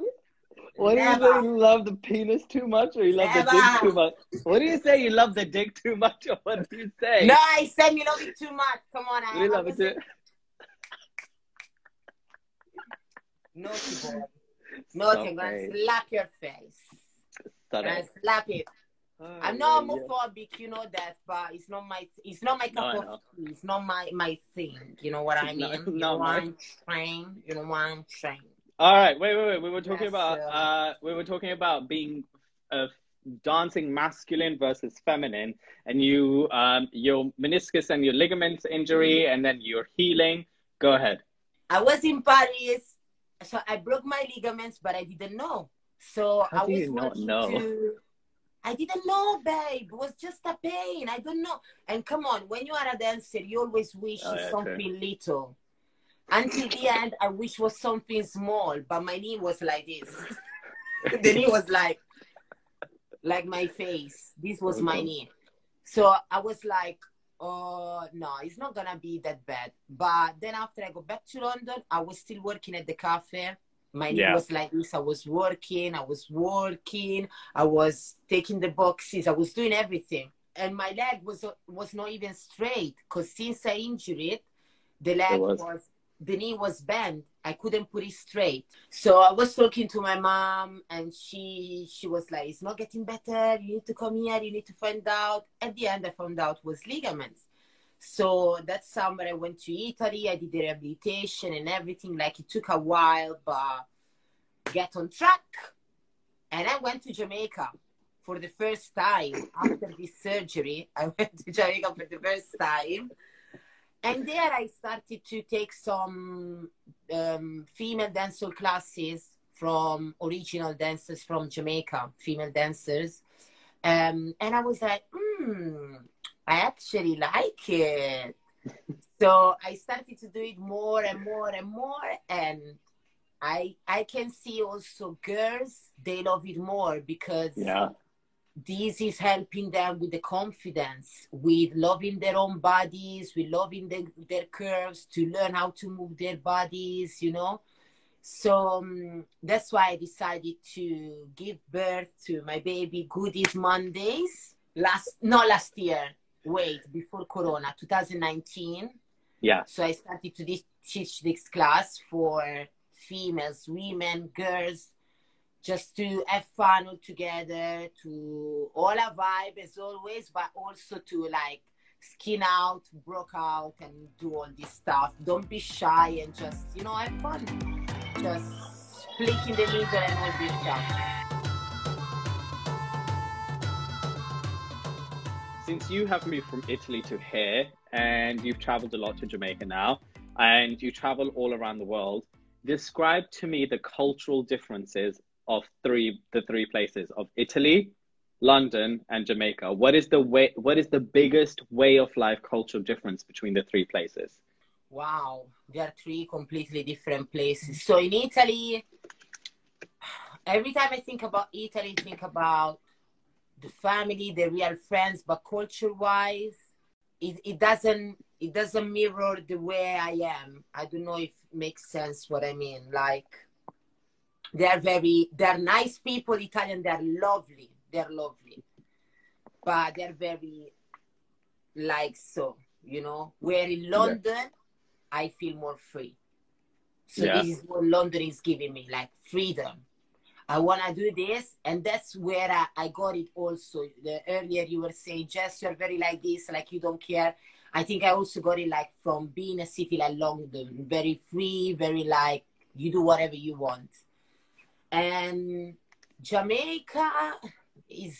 What do you say? You love the penis too much, or you love the dick too much? What do you say? You love the dick too much, or what do you say? No, I said me love it too much. Come on, I, you love it too. Naughty boy. Naughty, I'm gonna slap your face. Stop I'm it. slap it. Oh, I'm not yeah, yeah. homophobic, you know that, but it's not my it's not my cup know. of tea. It's not my my thing. You know what I No, mean? you no, know what no. I'm saying? You know what I'm saying? All right, wait, wait, wait. We were talking Yes, about uh, uh, we were talking about being uh, dancing masculine versus feminine, and you um, your meniscus and your ligaments injury, and then your healing. Go ahead. I was in Paris, so I broke my ligaments, but I didn't know. So How I was not know? to. I didn't know, babe. It was just a pain. I don't know. And come on, when you are a dancer, you always wish Oh, yeah, something little. Until the end, I wish was something small, but my knee was like this. the knee was like, like my face. This was my mm-hmm. knee. So I was like, oh no, it's not gonna be that bad. But then after I go back to London, I was still working at the cafe. My knee Yeah. was like this. I was working. I was working. I was taking the boxes. I was doing everything, and my leg was was not even straight because since I injured it, the leg was. was. The knee was bent. I couldn't put it straight. So I was talking to my mom, and she she was like, "It's not getting better. You need to come here. You need to find out." At the end, I found out was ligaments. So that summer, I went to Italy. I did the rehabilitation and everything. Like it took a while, but get on track. And I went to Jamaica for the first time after this surgery. I went to Jamaica for the first time. And there I started to take some um, female dancer classes from original dancers from Jamaica, female dancers. Um, and I was like, hmm, I actually like it. so I started to do it more and more and more. And I I can see also girls, they love it more because Yeah, this is helping them with the confidence, with loving their own bodies, with loving the, their curves, to learn how to move their bodies, you know. So um, that's why I decided to give birth to my baby Goodies Mondays last, not last year, wait, before Corona, 2019. yeah. So I started to teach this class for females, women, girls, just to have fun all together, to all a vibe as always, but also to like skin out, broke out, and do all this stuff. Don't be shy and just, you know, have fun. Just split in the middle and all this stuff. Since you have moved from Italy to here, and you've traveled a lot to Jamaica now, and you travel all around the world, describe to me the cultural differences of three the three places of Italy, London, and Jamaica. What is the way? What is the biggest way of life cultural difference between the three places? Wow, they are three completely different places. So in Italy, every time I think about Italy, I think about the family, the real friends, but culture wise, it, it doesn't it doesn't mirror the way I am. I don't know if it makes sense what I mean. Like they're very they're nice people, Italian, they're lovely. They're lovely. But they're very like so, you know. Where in London yeah. I feel more free. So yeah. this is what London is giving me, like freedom. I want to do this, and that's where I, I got it. Also, the, earlier you were saying, Jess, you're very like this, like you don't care. I think I also got it like from being a city like London, very free, very like you do whatever you want. And Jamaica is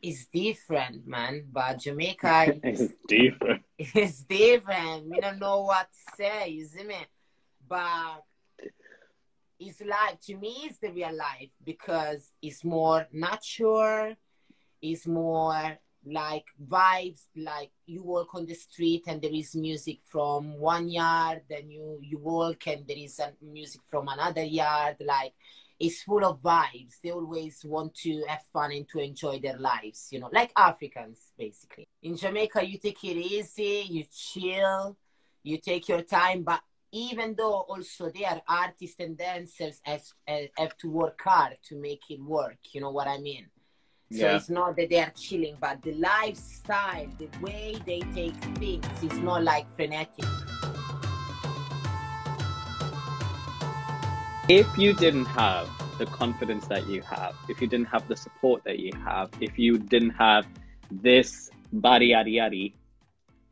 is different, man. But Jamaica is different. It's different. We don't know what to say, you see me? But it's like to me it's the real life because it's more natural, it's more like vibes like you walk on the street and there is music from one yard then you you walk and there is music from another yard like it's full of vibes. They always want to have fun and to enjoy their lives you know like africans basically. In jamaica you take it easy you chill you take your time but even though also they are artists and dancers as, as have to work hard to make it work you know what i mean? So yeah. it's not that they are chilling but the lifestyle the way they take things is not like frenetic if you didn't have the confidence that you have if you didn't have the support that you have if you didn't have this body yaddy yaddy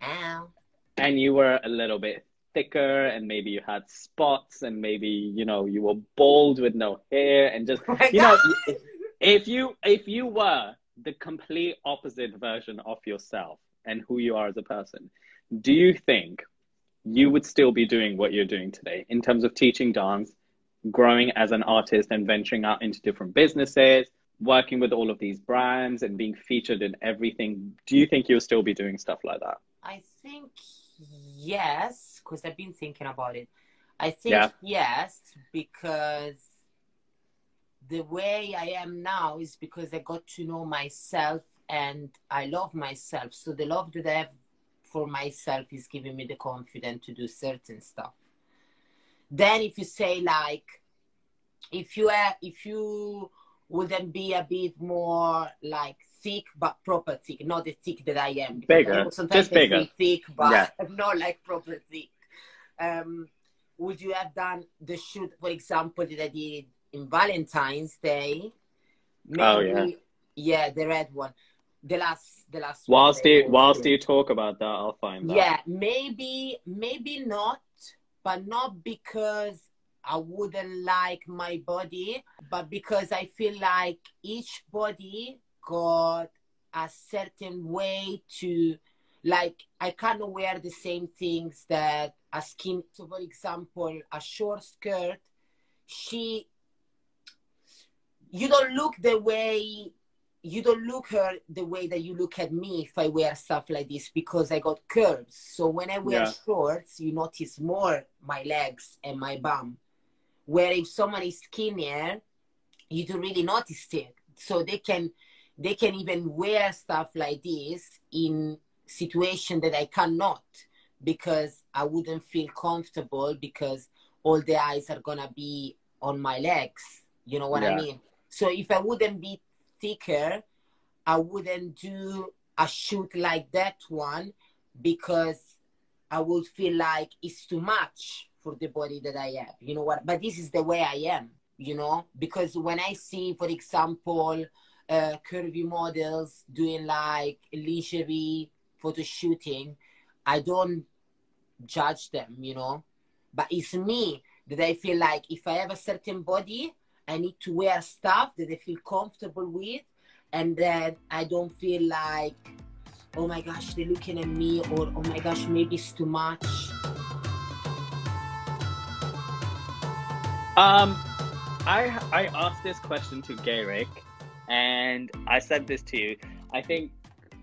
Ow. and you were a little bit thicker and maybe you had spots and maybe you know you were bald with no hair and just oh you know if you if you were the complete opposite version of yourself and who you are as a person do you think you would still be doing what you're doing today in terms of teaching dance growing as an artist and venturing out into different businesses working with all of these brands and being featured in everything do you think you'll still be doing stuff like that i think yes, because I've been thinking about it. I think yeah. yes, because the way I am now is because I got to know myself and I love myself. So the love that I have for myself is giving me the confidence to do certain stuff. Then if you say like if you are if you wouldn't be a bit more like thick but proper thick, not the thick that I am. Bigger, just bigger. Thick, but yeah. not like proper thick. Um, would you have done the shoot, for example, that I did in Valentine's Day? Maybe, oh yeah, yeah, the red one, the last, the last. Whilst you whilst you talk about that, I'll find that. Yeah, maybe, maybe not, but not because I wouldn't like my body, but because I feel like each body got a certain way to like I cannot wear the same things that a skin so for example a short skirt she you don't look the way you don't look her the way that you look at me if I wear stuff like this because I got curves. So when I wear yeah. shorts, you notice more my legs and my bum. Where if someone is skinnier, you don't really notice it. So they can they can even wear stuff like this in situation that I cannot because I wouldn't feel comfortable because all the eyes are gonna be on my legs. You know what yeah. I mean? So if I wouldn't be thicker, I wouldn't do a shoot like that one because I would feel like it's too much for the body that I have. You know what? But this is the way I am, you know? Because when I see, for example, uh, curvy models doing like lingerie photo shooting, I don't judge them, you know. But it's me that I feel like if I have a certain body, I need to wear stuff that I feel comfortable with, and that I don't feel like, oh my gosh, they're looking at me, or oh my gosh, maybe it's too much. Um, I I asked this question to Garrick and I said this to you. I think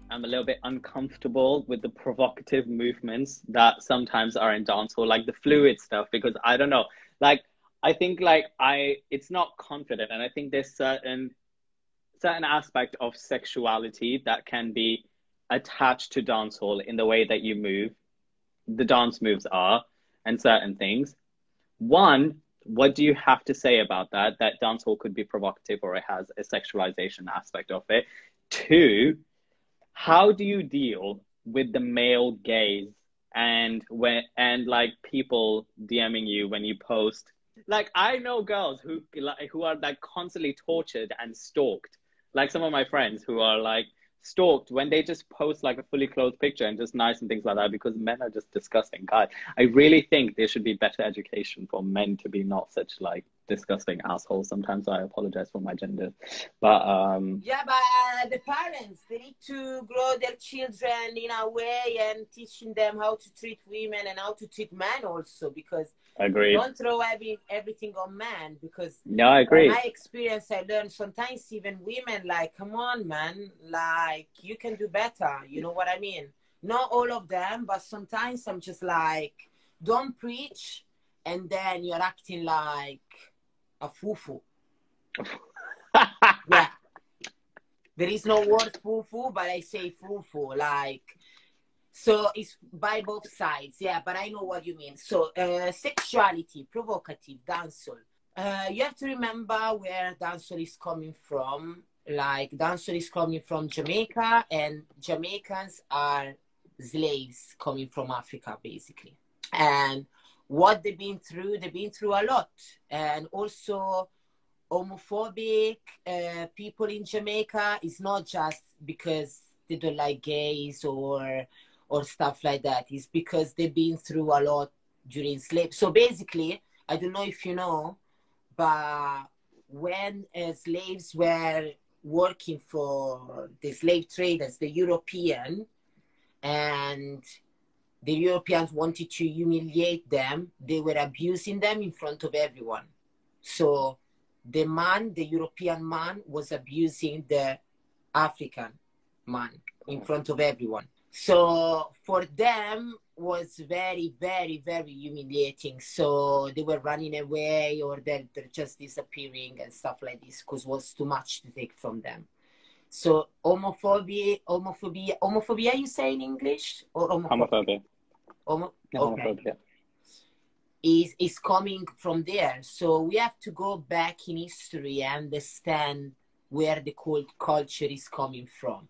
I'm a little bit uncomfortable with the provocative movements that sometimes are in dancehall, like the fluid stuff, because I don't know. Like I think like I it's not confident and I think there's certain certain aspect of sexuality that can be attached to dancehall in the way that you move, the dance moves are, and certain things. One, what do you have to say about that? That dancehall could be provocative or it has a sexualization aspect of it. Two, how do you deal with the male gaze and when and like people DMing you when you post? Like I know girls who like who are like constantly tortured and stalked. Like some of my friends who are like stalked when they just post like a fully clothed picture and just nice and things like that because men are just disgusting. God, I really think there should be better education for men to be not such like disgusting assholes. Sometimes I apologize for my gender, but um. Yeah, but uh, the parents they need to grow their children in a way and teaching them how to treat women and how to treat men also because Agreed. don't throw every, everything on man because No, I agree. my experience I learned sometimes even women like come on man like you can do better you know what I mean not all of them but sometimes I'm just like don't preach and then you're acting like a fufu yeah there is no word fufu but I say fufu like so it's by both sides, yeah, but I know what you mean. So uh, sexuality, provocative, dancehall. Uh, you have to remember where dancehall is coming from. Like dancehall is coming from Jamaica, and Jamaicans are slaves coming from Africa, basically. And what they've been through, they've been through a lot, and also homophobic uh, people in Jamaica is not just because they don't like gays or or stuff like that is because they've been through a lot during slave. So basically, I don't know if you know, but when uh, slaves were working for the slave traders, the European, and the Europeans wanted to humiliate them, they were abusing them in front of everyone. So the man, the European man, was abusing the African man in front of everyone. So for them was very, very, very humiliating. So they were running away or they're, they're just disappearing and stuff like this because was too much to take from them. So homophobia, homophobia, homophobia, you say in English or homophobia? Homophobia. Homo- okay. homophobia. Is is coming from there. So we have to go back in history and understand where the cult culture is coming from.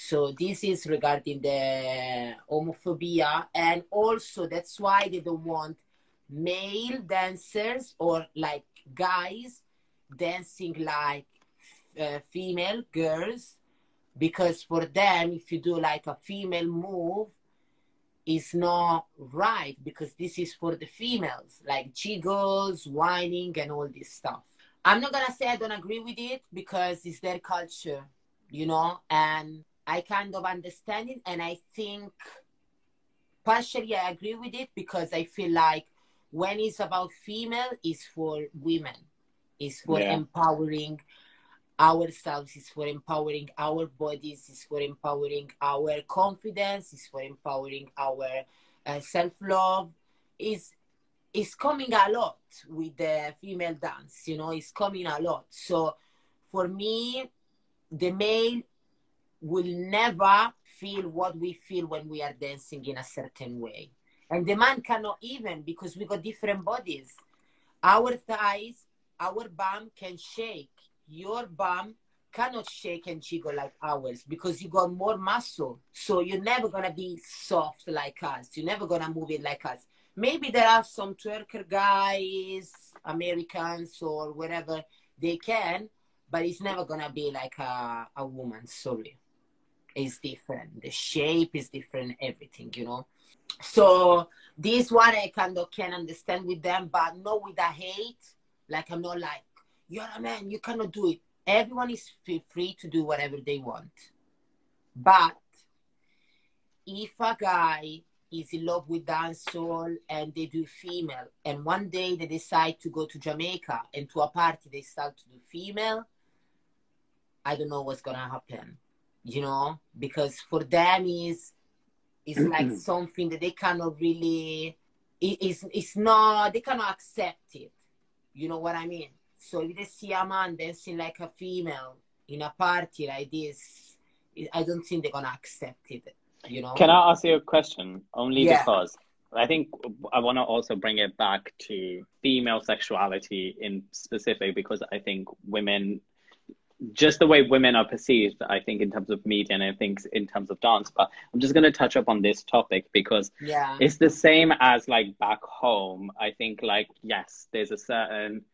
So this is regarding the homophobia, and also that's why they don't want male dancers or like guys dancing like uh, female girls, because for them, if you do like a female move, is not right because this is for the females, like jiggles, whining, and all this stuff. I'm not gonna say I don't agree with it because it's their culture, you know, and I kind of understand it, and I think partially I agree with it because I feel like when it's about female, it's for women, it's for Yeah. empowering ourselves, it's for empowering our bodies, it's for empowering our confidence, it's for empowering our uh, self love. Is is coming a lot with the female dance, you know, it's coming a lot. So for me, the male will never feel what we feel when we are dancing in a certain way. And the man cannot even because we got different bodies. Our thighs, our bum can shake. Your bum cannot shake and jiggle like ours because you got more muscle. So you're never gonna be soft like us. You're never gonna move it like us. Maybe there are some twerker guys, Americans or wherever they can, but it's never gonna be like a, a woman. Sorry, it's different. The shape is different. Everything, you know. So this one I kind of can understand with them, but not with the hate. Like I'm not like you're a man, you cannot do it. Everyone is free to do whatever they want, but if a guy is in love with dancehall and they do female, and one day they decide to go to Jamaica and to a party they start to do female, I don't know what's gonna happen, you know, because for them is it's mm-hmm. like something that they cannot really it, it's it's not they cannot accept it. You know what I mean? So if they see a man dancing like a female, in a party like this, I don't think they're gonna accept it. You know. Can I ask you a question? Only Yeah. because I think I want to also bring it back to female sexuality in specific because I think women, just the way women are perceived, I think in terms of media and I think in terms of dance. But I'm just going to touch up on this topic because Yeah. it's the same as like back home. I think like yes, there's a certain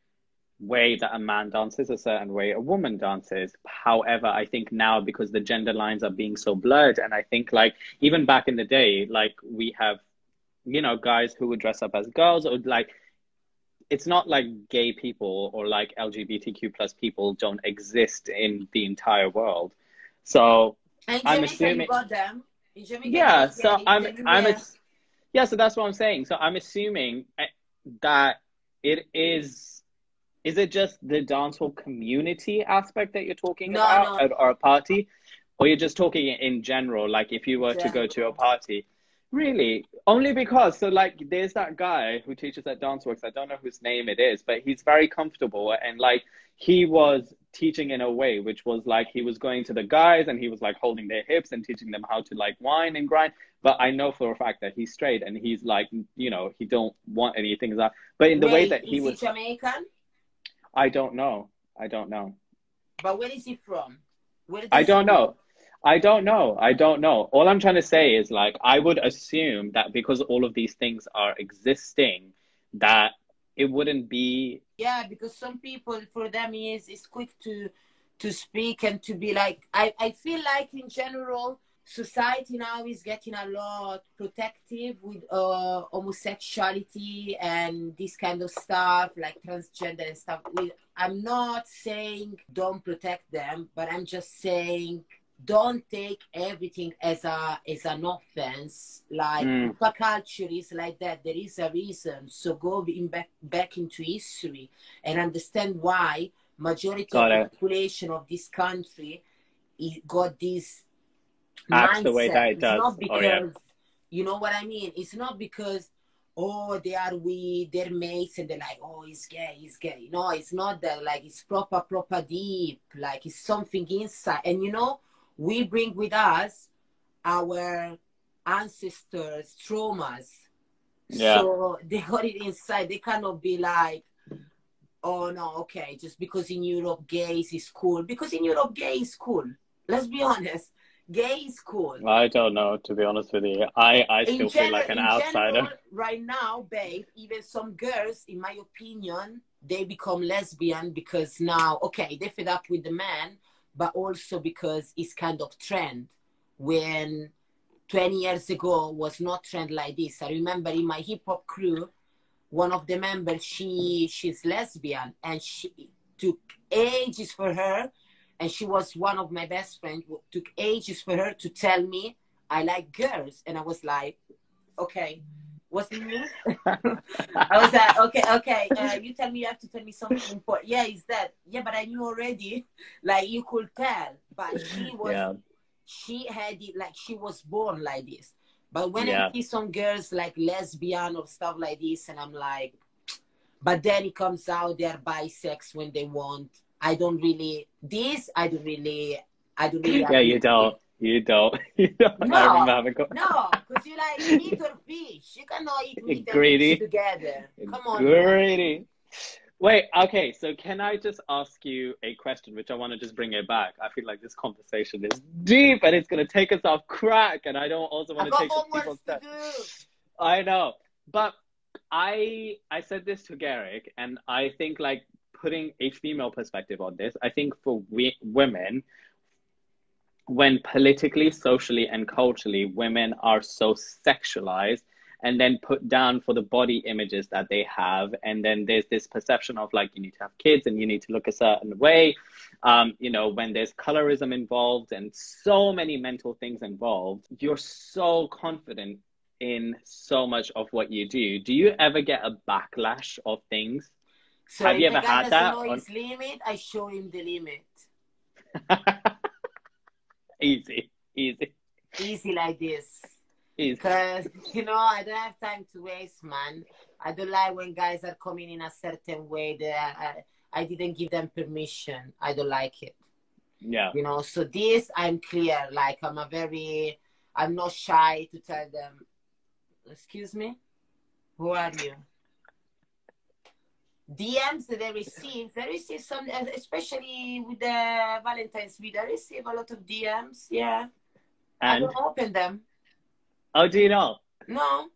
way that a man dances, a certain way a woman dances. However, I think now because the gender lines are being so blurred, and I think like even back in the day, like we have, you know, guys who would dress up as girls or like. It's not like gay people or like LGBTQ plus people don't exist in the entire world. So I'm assuming- you got them. In yeah so i'm i'm a, yeah so that's what i'm saying so i'm assuming eh, that it is is it just the dancehall community aspect that you're talking No, about no. at, or a party or you're just talking in general like if you were to go to a party really? Only because so like there's that guy who teaches at danceworks i don't know whose name it is but he's very comfortable and like he was teaching in a way which was like he was going to the guys and he was like holding their hips and teaching them how to like whine and grind. But i know for a fact that he's straight and he's like you know he don't want anything that. But in the way that he is was he Jamaican? i don't know. I don't know. But where is he from? I don't know i don't know i don't know all i'm trying to say is like i would assume that because all of these things are existing that it wouldn't be Yeah, because some people for them is is quick to to speak and to be like I, I feel like in general society now is getting a lot protective with uh homosexuality and this kind of stuff like transgender and stuff. I'm not saying don't protect them, but I'm just saying don't take everything as a as an offense. Like Mm. culture is like that, there is a reason. So go in back back into history and understand why majority Got of the population of this country got this Acts the way that it It's does. not Oh, yeah. you know what I mean. It's not because oh they are with their mates and they're like oh he's gay he's gay. No, it's not that. Like it's proper proper deep. Like it's something inside. And you know we bring with us our ancestors traumas. Yeah. So they got it inside. They cannot be like oh no, okay, just because in Europe gays is cool. Because in Europe gay is cool. Let's be honest. Gay is cool. I don't know, to be honest with you. I, I still In feel general- like an outsider. general, right now, babe, even some girls, in my opinion, they become lesbian because now, okay, they fed up with the man, but also because it's kind of trend. When 20 years ago was not trend like this. I remember in my hip hop crew, one of the members, she she's lesbian and she took ages for her and she was one of my best friends took ages for her to tell me I like girls and I was like okay what's the mean I was like okay okay uh, you tell me you have to tell me something important yeah is that yeah but I knew already like you could tell but she was Yeah. she had it like she was born like this. But when Yeah. I see some girls like lesbian or stuff like this, and I'm like, but then it comes out they're bisex when they want. I don't really this. I don't really. I don't really. Yeah, you don't. You don't. You don't. No. I remember. No, because you like meat or fish. You cannot eat meat and fish together. Come on. man. Greedy. Wait, okay, so can I just ask you a question, which I want to just bring it back? I feel like this conversation is deep and it's going to take us off crack, and I don't also want to take people's time. I know, but I I said this to Garrick, and I think like putting a female perspective on this, I think for we, women, when politically, socially, and culturally, women are so sexualized and then put down for the body images that they have, and then there's this perception of like you need to have kids and you need to look a certain way, um, you know, when there's colorism involved and so many mental things involved, you're so confident in so much of what you do. Do you ever get a backlash of things? So Have you ever had that know on- his limit, I show him the limit. easy, easy, Easy like this. Because, you know, I don't have time to waste, man. I don't like when guys are coming in a certain way that I, I didn't give them permission. I don't like it. Yeah. You know, so this I'm clear. Like I'm a very, I'm not shy to tell them. Excuse me, who are you? DMs that they receive, they receive some, uh, especially with the Valentine's Week. They receive a lot of DMs. Yeah, I don't open them. oh, do you know? No,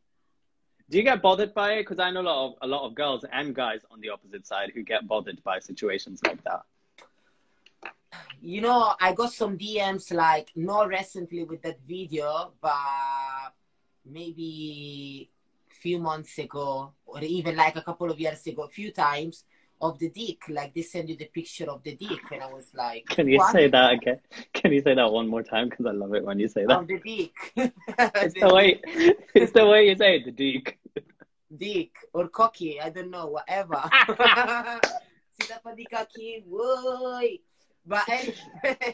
Do you get bothered by it? Because I know a lot of a lot of girls and guys on the opposite side who get bothered by situations like that. you know, I got some DMs like not recently with that video, but maybe a few months ago, or even like a couple of years ago, a few times of the dick. Like they send you the picture of the dick, and I was like, Can you "What?" say that again? Can you say that one more time? Because I love it when you say that. Of the dick. It's The the way it's the way you say it, the dick. dick or cocky, I don't know, whatever. Sita pa di kaki, woy. But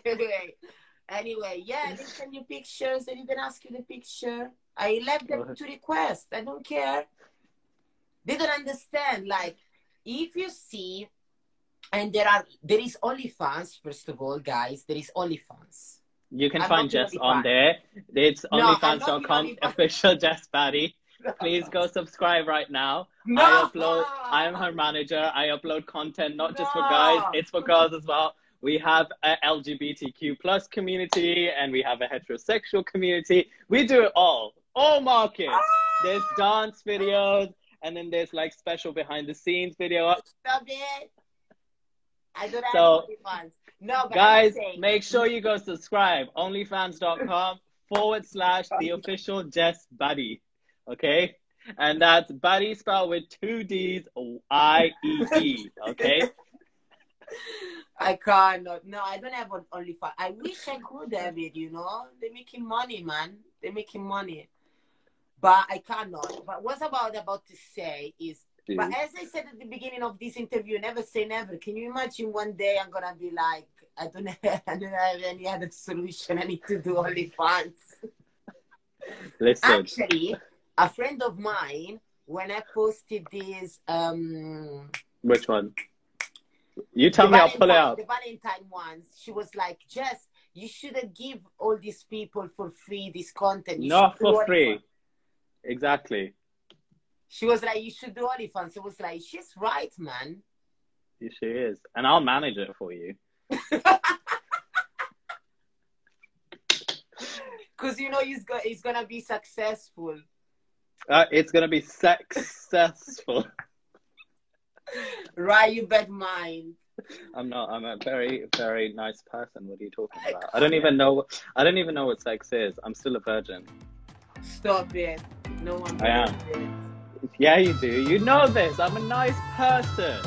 anyway, anyway, yeah, they send you pictures, they even ask you the picture. I left them to request. I don't care. They don't understand. Like, if you see, and there are there is OnlyFans, first of all, guys, there is OnlyFans. You can I'm find Jess on there. It's No, onlyfans.com OnlyFans. official Jess Baddie. Please go subscribe right now. No! I upload I am her manager. I upload content not just for guys, it's for girls as well. We have a LGBTQ plus community and we have a heterosexual community. We do it all. All markets. Ah! There's dance videos and then there's like special behind the scenes video. Stop it. I don't have So, OnlyFans. No, but Guys, saying, make sure you go subscribe. Onlyfans.com forward slash the official Jess Baddie. Okay? And that's Baddie spelled with two D's I E E. Okay? I can't. No, I don't have on OnlyFans. I wish I could have it. You know, they're making money, man. They're making money, but I cannot. But what's about about to say is, but as I said at the beginning of this interview, never say never. Can you imagine one day I'm gonna be like, I don't have, I don't have any other solution. I need to do OnlyFans. Listen. Actually, a friend of mine, when I posted this, um, Which one? You tell me, I'll pull it out. The Valentine ones, she was like, "Just you shouldn't give all these people for free this content. You Not for free. OnlyFans." Exactly. She was like, you should do OnlyFans. I was like, she's right, man. She is. And I'll manage it for you. Because you know he's, go- he's gonna be successful. Uh, it's going to be successful. Right, you bet mine. I'm not. I'm a very, very nice person. What are you talking about? I don't even know. I don't even know what sex is. I'm still a virgin. Stop it. No one I am. it. Yeah, you do. You know this. I'm a nice person.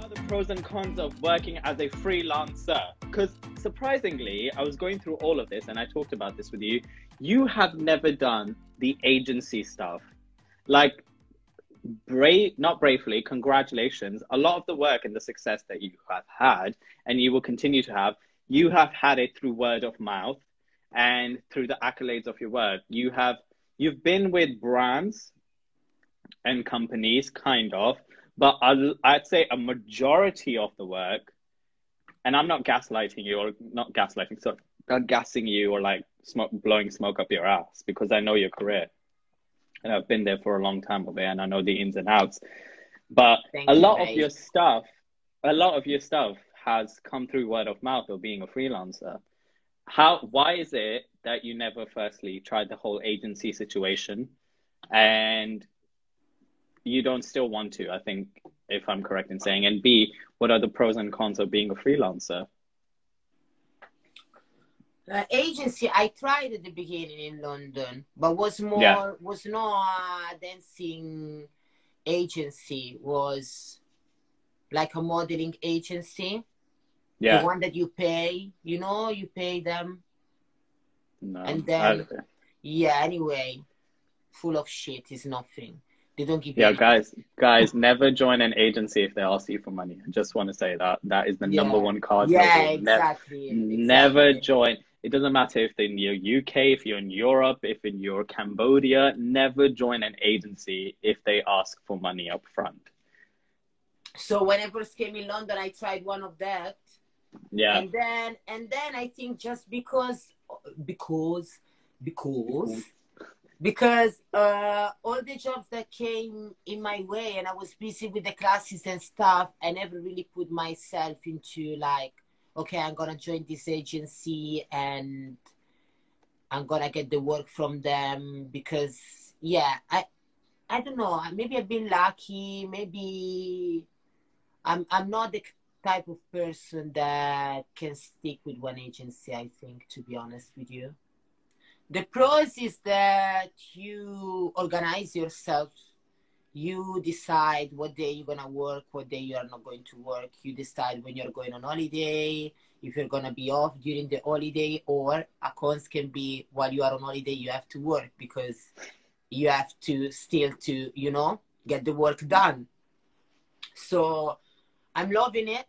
Are the pros and cons of working as a freelancer? Because surprisingly, I was going through all of this and I talked about this with you. You have never done the agency stuff. Like, brave, not bravely, congratulations. A lot of the work and the success that you have had and you will continue to have, you have had it through word of mouth and through the accolades of your work. You have you've been with brands and companies, kind of, but I'd say a majority of the work, and I'm not gaslighting you or not gaslighting, so not gassing you or like smoke, blowing smoke up your ass because I know your career. And I've been there for a long time over there and I know the ins and outs. But Thank a you, lot of your stuff, a lot of your stuff has come through word of mouth or being a freelancer. How? Why is it that you never, firstly, tried the whole agency situation, and you don't still want to? I think, if I'm correct in saying, and B, what are the pros and cons of being a freelancer? Uh, agency, I tried at the beginning in London, but was more Yeah. was not a dancing agency. Was like a modeling agency. Yeah, The one that you pay, you know, you pay them. no, and then- Yeah. Anyway, full of shit is nothing. They don't give yeah, guys, guys, never join an agency if they ask you for money. I just want to say that that is the Yeah. number one card. Yeah, Ne- exactly. Never join. It doesn't matter if they're in your UK, if you're in Europe, if in your Cambodia, never join an agency if they ask for money up front. So when I first came in London, I tried one of that. Yeah. And then and then I think just because because because because uh, all the jobs that came in my way and I was busy with the classes and stuff, I never really put myself into like, okay, I'm gonna join this agency and I'm gonna get the work from them because yeah, I I don't know, maybe I've been lucky, maybe I'm I'm not the type of person that can stick with one agency, I think, to be honest with you. The pros is that you organize yourself. You decide what day you're gonna work, what day you are not going to work. You decide when you're going on holiday, if you're gonna be off during the holiday, or a cons can be while you are on holiday, you have to work because you have to still to you know get the work done. So I'm loving it.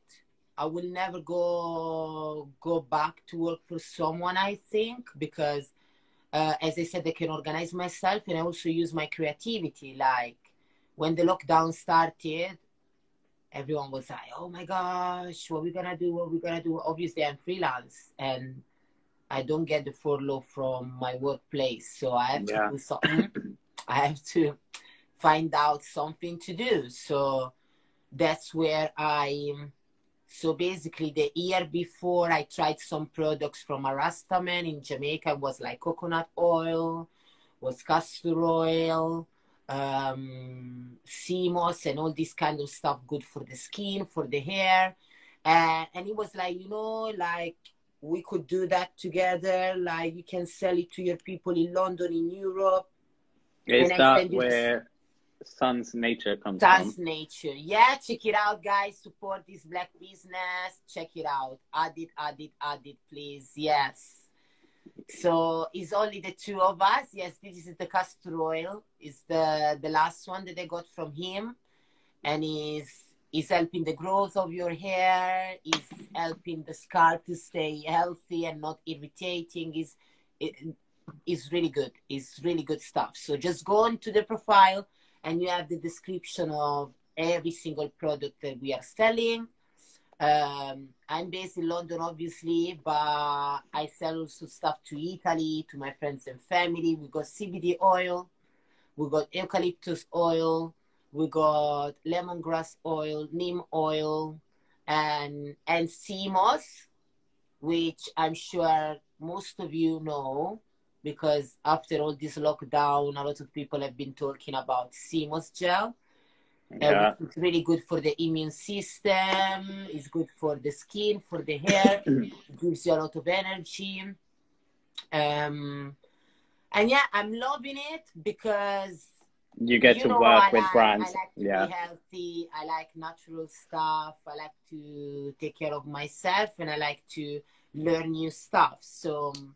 I will never go go back to work for someone. I think because, uh, as I said, I can organize myself and I also use my creativity. Like when the lockdown started, everyone was like, "Oh my gosh, what are we gonna do? What are we gonna do?" Obviously, I'm freelance and I don't get the furlough from my workplace, so I have Yeah. to do something. I have to find out something to do. So that's where I. So basically, the year before, I tried some products from a Rastaman in Jamaica. Was like coconut oil, was castor oil, um, sea moss, and all this kind of stuff. Good for the skin, for the hair, uh, and it was like you know, like we could do that together. Like you can sell it to your people in London, in Europe. Is And that where Suns Nature comes Suns from? nature. Yeah, check it out, guys. Support this black business. Check it out. Add it, add it, add it, please. Yes. So it's only the two of us. Yes, this is the castor oil. It's the the last one that I got from him, and is is helping the growth of your hair. Is helping the scalp to stay healthy and not irritating. Is it is really good. It's really good stuff. So just go into the profile and you have the description of every single product that we are selling. Um, I'm based in London, obviously, but I sell also stuff to Italy, to my friends and family. We got CBD oil, we got eucalyptus oil, we got lemongrass oil, neem oil, and and sea moss, which I'm sure most of you know because after all this lockdown, a lot of people have been talking about sea moss gel. Yeah. Uh, it's really good for the immune system. It's good for the skin, for the hair. it gives you a lot of energy. Um, and yeah, I'm loving it because You get you to know, work I with like, brands. I like to yeah. be healthy. I like natural stuff. I like to take care of myself, and I like to learn new stuff. So, um,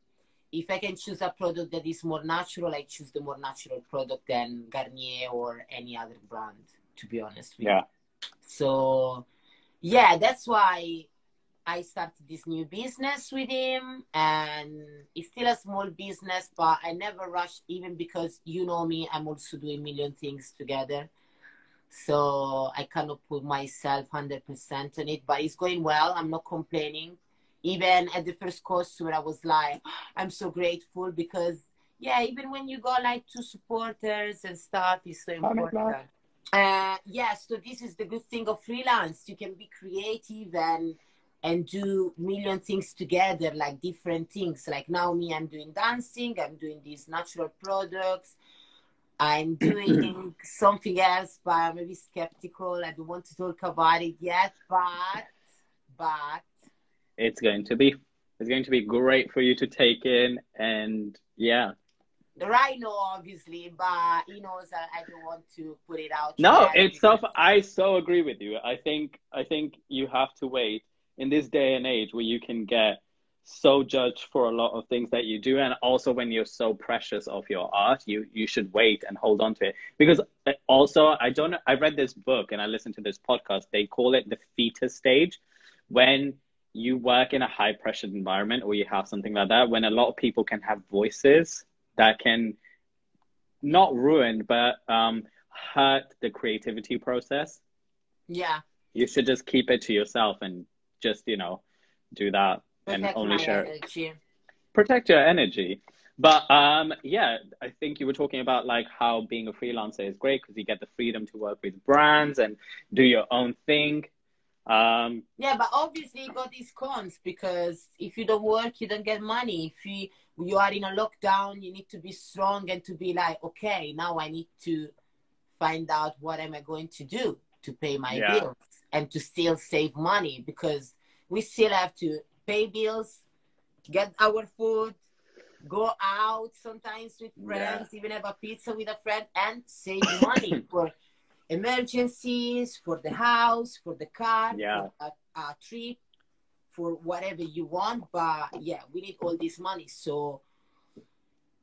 if I can choose a product that is more natural, I choose the more natural product than Garnier or any other brand. To be honest with Yeah. you. So, yeah, that's why I started this new business with him, and it's still a small business, but I never rush, even because you know me, I'm also doing million things together. So I cannot put myself 100% on it, but it's going well. I'm not complaining. Even at the first course, where I was like, I'm so grateful because, yeah, even when you go like to supporters and stuff, it's so important. Uh, yeah, so this is the good thing of freelance. You can be creative and and do million things together, like different things. Like now, me, I'm doing dancing. I'm doing these natural products. I'm doing something else, but I'm maybe skeptical. I don't want to talk about it yet. But, but It's going to be it's going to be great for you to take in and yeah. The rhino, obviously, but he knows that I don't want to put it out. No, it's so I so agree with you. I think I think you have to wait in this day and age where you can get so judged for a lot of things that you do and also when you're so precious of your art you you should wait and hold on to it because uh, also i don't i read this book and i listened to this podcast they call it the fetus stage when you work in a high pressured environment or you have something like that when a lot of people can have voices that can not ruin but um, hurt the creativity process Yeah. you should just keep it to yourself and just you know do that and Protect only my share energy. protect your energy but um yeah i think you were talking about like how being a freelancer is great because you get the freedom to work with brands and do your own thing um Yeah, but obviously it got these cons because if you don't work, you don't get money. If you you are in a lockdown, you need to be strong and to be like, okay, now I need to find out what am I going to do to pay my Yeah. bills and to still save money because we still have to pay bills, get our food, go out sometimes with friends, even have a pizza with a friend, and save money for emergencies, for the house, for the car, Yeah. for a, a trip, for whatever you want. But yeah, we need all this money. So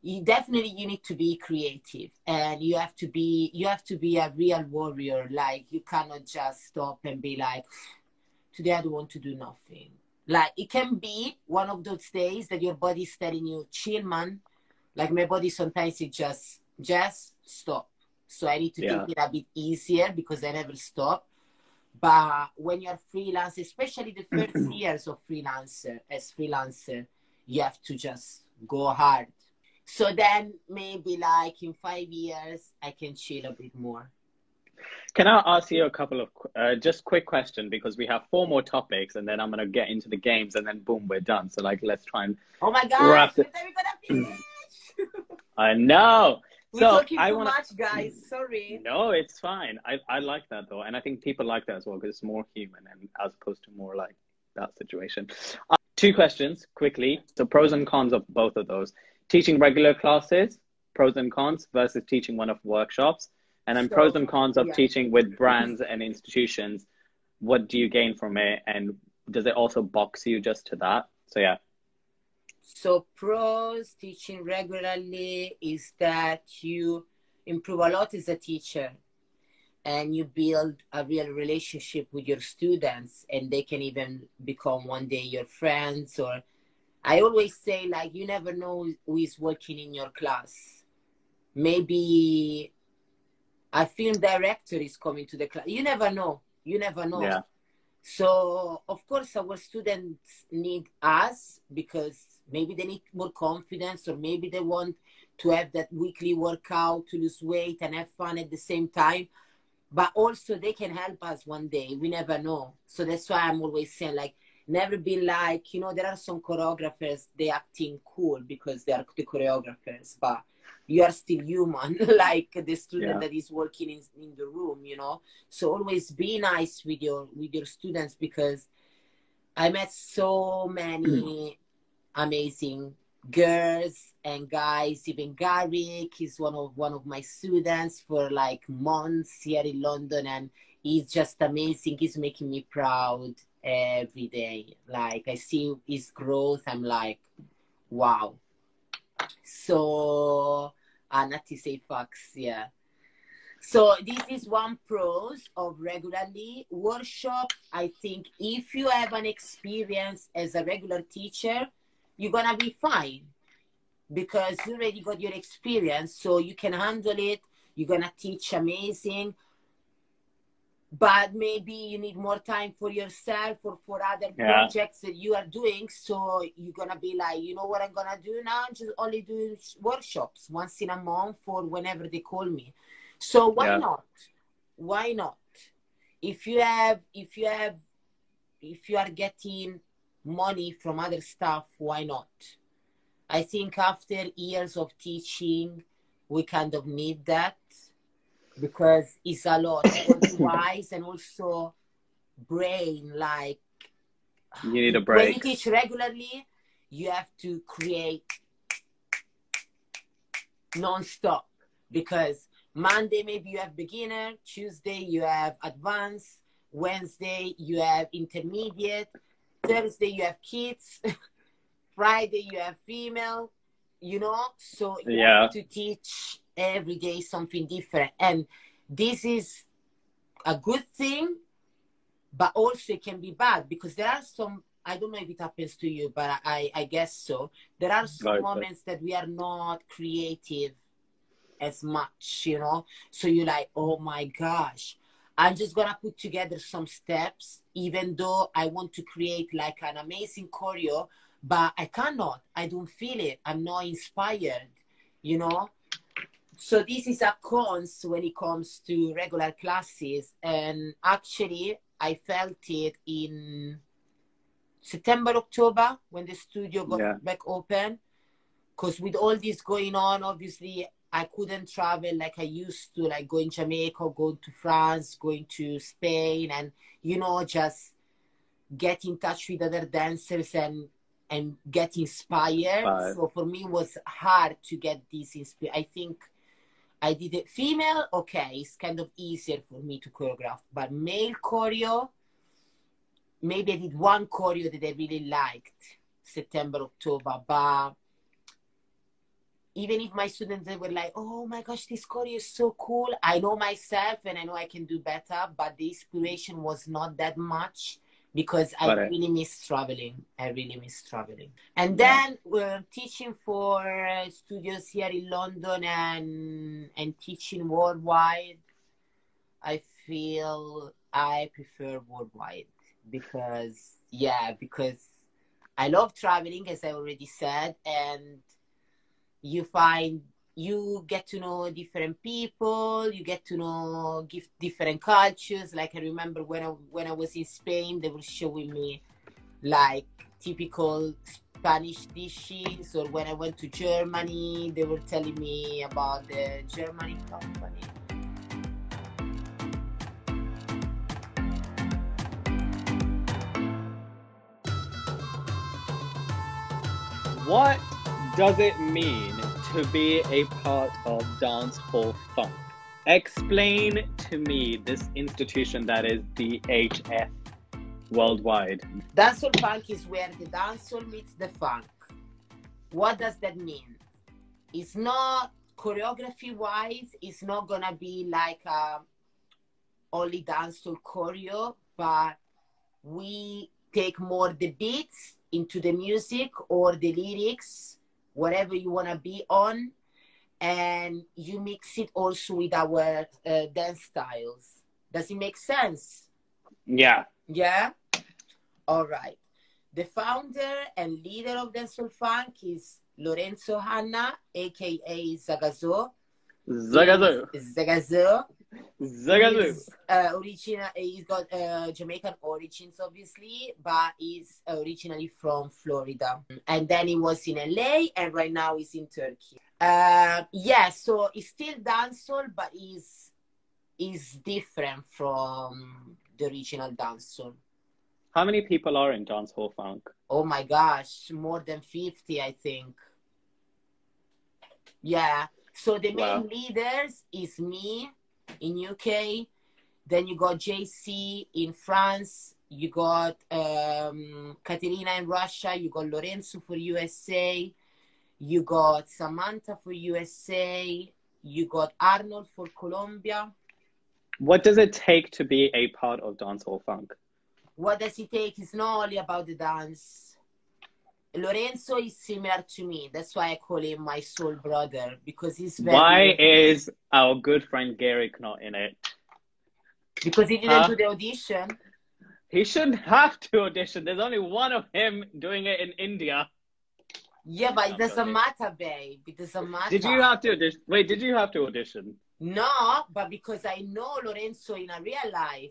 you definitely you need to be creative and you have to be you have to be a real warrior. Like you cannot just stop and be like, today I don't want to do nothing. Like it can be one of those days that your body's telling you, chill man. Like my body sometimes it just just stop. So I need to Yeah. take it a bit easier because I never stop. But when you're freelance, especially the first years of freelancer as freelancer, you have to just go hard. So then maybe like in five years, I can chill a bit more. can i ask you a couple of uh, just quick question because we have four more topics and then i'm going to get into the games and then boom we're done so like let's try and Oh my god, Wrap gosh, it- when are we gonna finish? i know We're So, talking I too wanna- much, guys. Sorry. No, it's fine. I, I like that though, and I think people like that as well because it's more human and as opposed to more like that situation. Uh, two questions quickly. So pros and cons of both of those. Teaching regular classes, pros and cons versus teaching one of workshops, and then So, pros and cons of yeah. teaching with brands and institutions. What do you gain from it, and does it also box you just to that? So yeah, So pros teaching regularly is that you improve a lot as a teacher and you build a real relationship with your students and they can even become one day your friends or I always say like you never know who is working in your class. Maybe a film director is coming to the class. You never know. You never know. Yeah. So of course our students need us because maybe they need more confidence or maybe they want to have that weekly workout to lose weight and have fun at the same time. But also they can help us one day. We never know. So that's why I'm always saying like never be like, you know, there are some choreographers they acting cool because they are the choreographers, but you are still human, like the student Yeah. that is working in, in the room, you know. So always be nice with your with your students because I met so many amazing girls and guys. Even Garrick is one of one of my students for like months here in London, and he's just amazing. He's making me proud every day. Like I see his growth, I'm like, wow. So, uh, not to say facts, yeah. So this is one pros of regularly workshop. I think if you have an experience as a regular teacher, you're gonna be fine because you already got your experience, so you can handle it. You're gonna teach amazing, but maybe you need more time for yourself or for other Yeah. projects that you are doing. So you're gonna be like, you know what I'm gonna do now? I'm just only doing workshops once in a month or whenever they call me. So why Yeah. not? Why not? If you have, if you have, if you are getting money from other stuff, why not? I think after years of teaching, we kind of need that because it's a lot wise and also brain like you need a brain. when you teach regularly you have to create non-stop because monday maybe you have beginner tuesday you have advanced wednesday you have intermediate thursday you have kids friday you have female you know so you Yeah. have to teach every day something different and this is a good thing but also it can be bad because there are some I don't know if it happens to you, but I, I guess so. There are some Right, moments that we are not creative as much, you know. So you're like, oh my gosh, I'm just gonna put together some steps, even though I want to create like an amazing choreo, but I cannot. I don't feel it. I'm not inspired, you know. So this is a cons when it comes to regular classes, and actually I felt it in September, October when the studio got Yeah. back open. Because with all this going on, obviously I couldn't travel like I used to, like going to Jamaica, going to France, going to Spain, and you know, just get in touch with other dancers and and get inspired. So for me, it was hard to get this inspired. I think I did it female. Okay, it's kind of easier for me to choreograph, but male choreo. Maybe I did one choreo that I really liked, September, October, but even if my students they were like, "Oh my gosh, this choreo is so cool," I know myself and I know I can do better, but the inspiration was not that much because I really miss traveling. I really miss traveling. And then we're teaching for uh, studios here in London and and teaching worldwide. I feel I prefer worldwide because yeah, because I love traveling as I already said and you find you get to know different people you get to know different cultures. Like i remember when i when i was in spain they were showing me like typical spanish dishes. Or when i went to germany they were telling me about the germany company. What does it mean to be a part of Dancehall Funk? Explain to me this institution that is the HF worldwide. dancehall funk is where the dancehall meets the funk what does that mean it's not choreography wise it's not gonna be like a only dancehall choreo but we take more the beats into the music or the lyrics whatever you want to be on and you mix it also with our uh, dance styles does it make sense Yeah. yeah? All right. The founder and leader of Dancehall Funk is Lorenzo Hanna, aka Zagazo. zagazo Zagazo. He's, uh, original, he's got uh, Jamaican origins, obviously, but he's originally from Florida. And then he was in LA, and right now he's in Turkey. Uh, yeah, so it's still dancehall, but is is different from the original dancehall. How many people are in dancehall Funk? Oh my gosh, more than 50, I think. Yeah. So the main Wow. leaders is me in UK. Then you got JC in France. You got um, Katerina in Russia. You got Lorenzo for USA. You got Samantha for USA. You got Arnold for Colombia. What does it take to be a part of Dancehall Funk? what does it take? It's not only about the dance. Lorenzo is similar to me. That's why I call him my soul brother because he's very. Why is our good friend Garrick not in it? Because he didn't Huh? do the audition. He shouldn't have to audition. There's only one of him doing it in India. Yeah, but it doesn't matter, babe. It doesn't matter. Did you have to audition? Wait, did you have to audition? No, but because I know Lorenzo in a real life.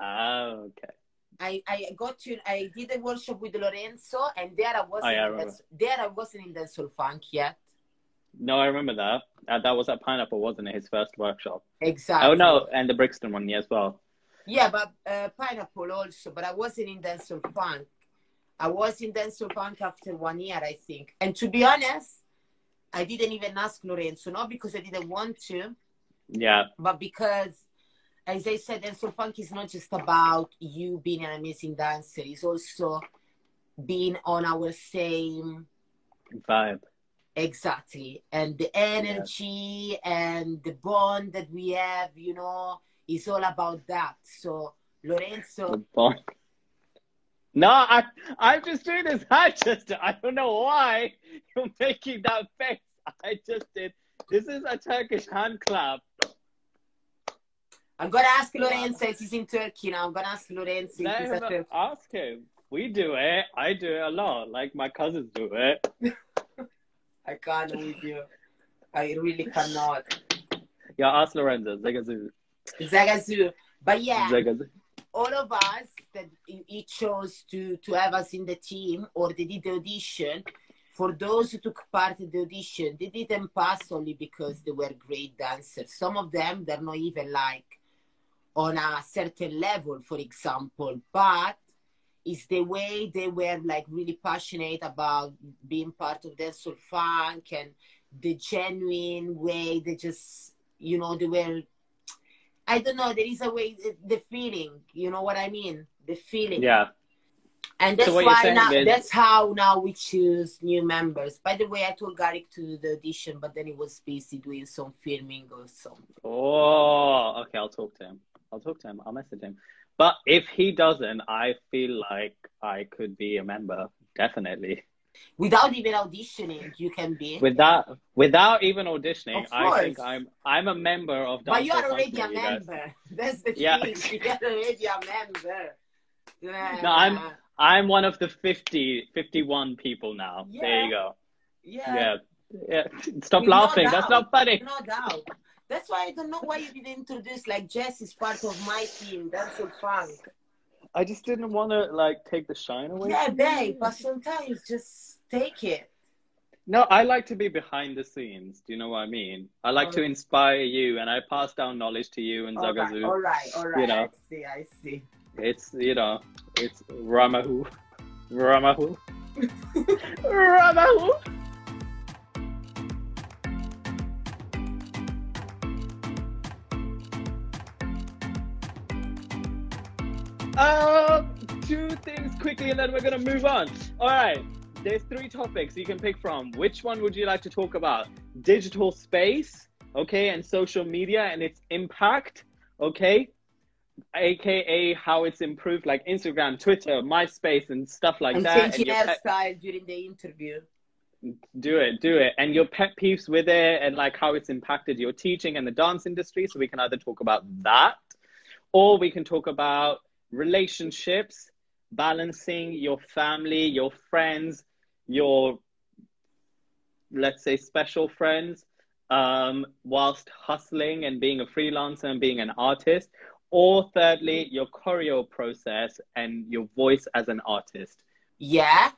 Oh, okay. I, I got to I did a workshop with Lorenzo and there I wasn't Oh, yeah, I there I wasn't in Dancehall Funk yet. No, I remember that. Uh, that was at Pineapple, wasn't it? His first workshop. Exactly. Oh no, and the Brixton one, yeah, as well. Yeah, but uh, pineapple also. But I wasn't in dancehall funk. I was in dancehall funk after one year, I think. And to be honest, I didn't even ask Lorenzo, not because I didn't want to, Yeah, but because, as I said, dancehall funk is not just about you being an amazing dancer. It's also being on our same vibe. exactly and the energy and the bond that we have. You know, is all about that. So Lorenzo. No, I, I'm just doing this I just, I don't know why you're making that face. I just did. This is a Turkish hand clap. I'm gonna ask Lorenzo if he's in Turkey now. I'm gonna ask Lorenzo if he's him Turkey. ask him. We do it. I do it a lot. Like my cousins do it. I can't with you. I really cannot. Yeah, ask Lorenzo. Zagazu. Zagazoo. But yeah, Zagazu. all of us that he chose to to have us in the team or they did the audition for those who took part in the audition they didn't pass only because they were great dancers some of them they're not even like on a certain level for example but it's the way they were like really passionate about being part of dancehall funk and the genuine way they just you know they were I don't know. There is a way, the, feeling. You know what I mean? The feeling. Yeah. And that's So why now. is- That's how now we choose new members. By the way, I told Garrick to do the audition, but then he was busy doing some filming or something. Oh, okay. I'll talk to him. I'll talk to him. I'll message him. But if he doesn't, I feel like I could be a member. Definitely. Without even auditioning, you can be. Without without even auditioning, I think. I'm I'm a member of. but you are already a member. That's the Yeah. thing. You are already a member. Yeah. No, I'm- I'm one of the 50, 51 people now. There you go. Yeah. Yeah. Yeah. Stop With no laughing. That's not funny. No doubt. That's why I don't know why you didn't introduce like Jess is part of my team. That's so fun. I just didn't want to like take the shine away. Yeah, babe, but sometimes just take it. No, I like to be behind the scenes. Do you know what I mean? I like to inspire you, and I pass down knowledge to you and All right, all right, all right. You know. I see, I see. It's you know, it's Ramahu, Ramahu, Ramahu. Um, two things quickly, and then we're gonna move on. All right, there's three topics you can pick from. Which one would you like to talk about? Digital space, okay, and social media and its impact, okay, aka how it's improved, like Instagram, Twitter, MySpace, and stuff like and that. changing your pet- hairstyle during the interview. do it, do it, and your pet peeves with it, and like how it's impacted your teaching and the dance industry. So we can either talk about that, or we can talk about relationships, balancing your family, your friends, your let's say special friends, um, whilst hustling and being a freelancer and being an artist. Or thirdly, your choreo process and your voice as an artist. Yeah,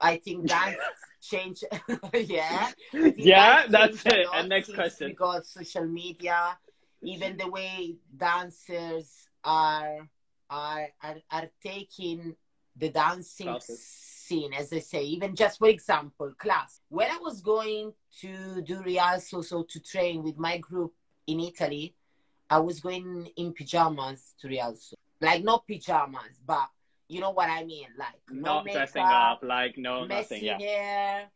I think that's change. yeah. Yeah, that's that's it. And next question. because social media, even the way dancers are are are, are taking the dancing Classes. scene, as I say. Even just for example, class. When I was going to do rehearsals so to train with my group in Italy, I was going in pajamas to rehearsal. Like not pajamas, but you know what I mean. Like no Not dressing up, like no messy nothing. Yeah. hair,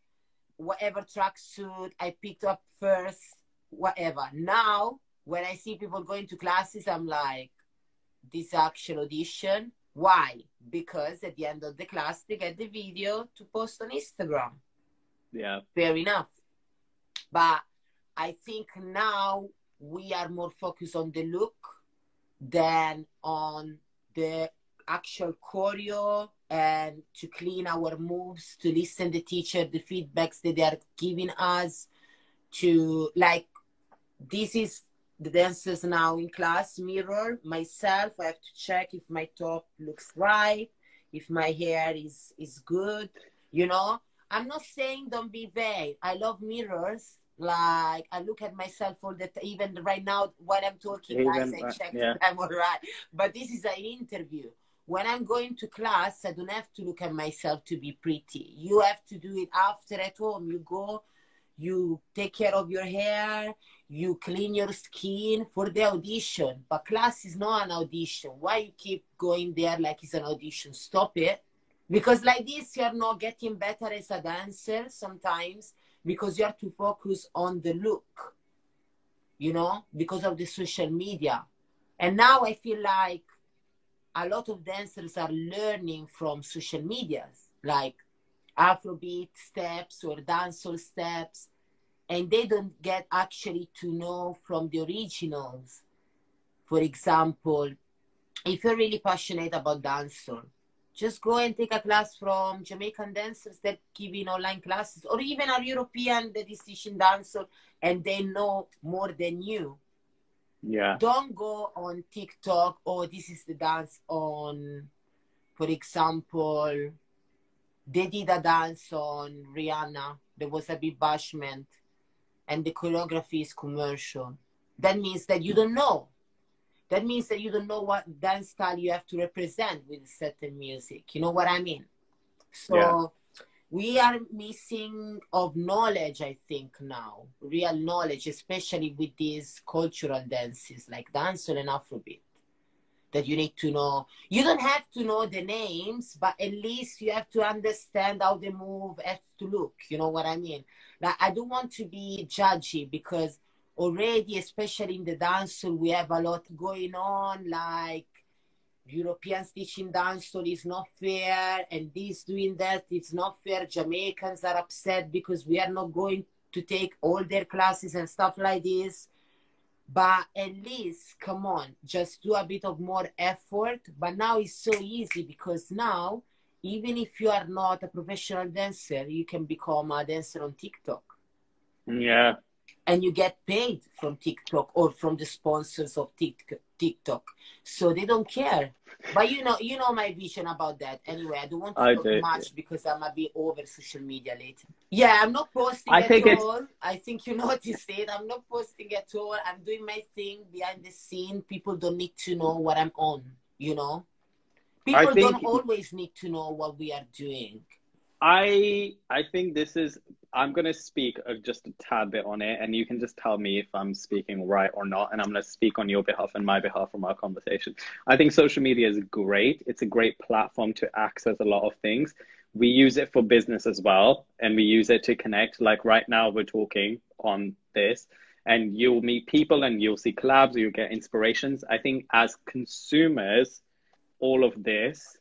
whatever tracksuit I picked up first, whatever. Now, when I see people going to classes, I'm like, this actual audition. Why? Because at the end of the class, they get the video to post on Instagram. Yeah. Fair enough. But I think now we are more focused on the look than on the actual choreo and to clean our moves, to listen the teacher, the feedbacks that they are giving us, to like this is the dancers now in class mirror myself. I have to check if my top looks right, if my hair is is good, you know. I'm not saying don't be vain. I love mirrors. Like I look at myself all the time. Even right now when I'm talking, guys, I uh, check yeah. if I'm alright. But this is an interview. When I'm going to class, I don't have to look at myself to be pretty. You have to do it after at home. You go, you take care of your hair, you clean your skin for the audition. But class is not an audition. Why you keep going there like it's an audition? Stop it. Because like this, you're not getting better as a dancer sometimes because you are too focused on the look, you know, because of the social media. And now I feel like a lot of dancers are learning from social medias, like Afrobeat steps or dancehall steps, and they don't get actually to know from the originals. For example, if you're really passionate about dancehall, just go and take a class from Jamaican dancers that give in online classes, or even a European that is teaching dancehall and they know more than you. Yeah. Don't go on TikTok, oh, this is the dance on, for example, they did a dance on Rihanna. There was a big bashment, and the choreography is commercial. That means that you don't know. That means that you don't know what dance style you have to represent with certain music. You know what I mean? So Yeah. we are missing of knowledge, I think now, real knowledge, especially with these cultural dances like dancehall and Afrobeat. That you need to know. You don't have to know the names, but at least you have to understand how the move has to look. You know what I mean? Like I don't want to be judgy because already, especially in the dancehall, we have a lot going on. Like Europeans teaching dancehall is not fair, and this doing that is not fair. Jamaicans are upset because we are not going to take all their classes and stuff like this. But at least, come on, just do a bit of more effort. But now it's so easy because now, even if you are not a professional dancer, you can become a dancer on TikTok Yeah. and you get paid from TikTok or from the sponsors of Tik- TikTok. So they don't care. But you know, you know my vision about that. Anyway, I don't want to I talk do, much because I'm a bit over social media later. Yeah, I'm not posting I at think it's- all. I think you noticed it. I'm not posting at all. I'm doing my thing behind the scene. People don't need to know what I'm on. You know, people think- don't always need to know what we are doing. I I think this is I'm gonna speak just a tad bit on it, and you can just tell me if I'm speaking right or not, and I'm gonna speak on your behalf and my behalf from our conversation. I think social media is great. It's a great platform to access a lot of things. We use it for business as well, and we use it to connect. Like right now, we're talking on this, and you'll meet people, and you'll see collabs, you'll get inspirations. I think as consumers, all of this,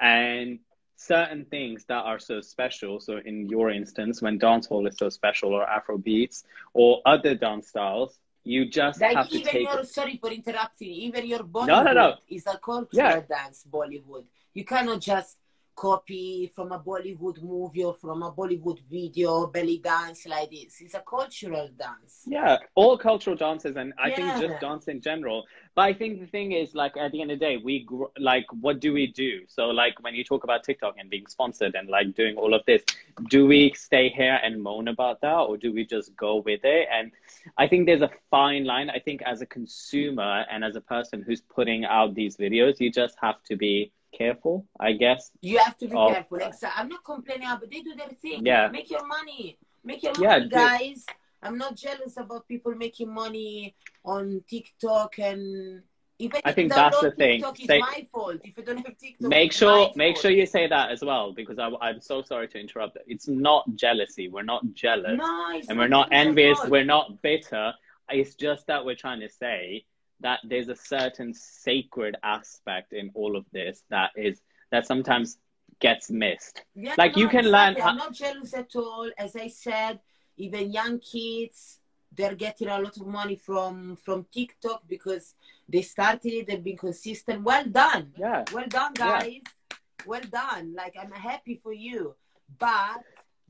and certain things that are so special. So in your instance, when dancehall is so special, or Afro beats, or other dance styles, you just Like have to even take your sorry for interrupting. Even your Bollywood No, no, no. is a cultural Yeah. dance. Bollywood. You cannot just copy from a Bollywood movie or from a Bollywood video belly dance like this. It's a cultural dance. Yeah, all cultural dances, and I think just dance in general. But I think the thing is, like, at the end of the day, we gr- like, what do we do? So, like, when you talk about TikTok and being sponsored and like doing all of this, do we stay here and moan about that, or do we just go with it? And I think there's a fine line. I think as a consumer and as a person who's putting out these videos, you just have to be careful, I guess. You have to be Oh. careful. I'm not complaining, but they do their thing. Yeah. Make your money. Make your Yeah, money, guys. I'm not jealous about people making money on TikTok and if I, think that's the thing. It's Say- my fault. If you don't have TikTok, make sure make sure you say that as well because I, i'm so sorry to interrupt it's not jealousy we're not jealous No, and we're not envious all. we're not bitter it's just that we're trying to say that there's a certain sacred aspect in all of this that is that sometimes gets missed Yeah, like, you can learn exactly. how- I'm not jealous at all. As I said, even young kids, they're getting a lot of money from from TikTok because they started it. They've been consistent. Well done. yeah Well done, Yeah. guys. Well done. Like I'm happy for you, but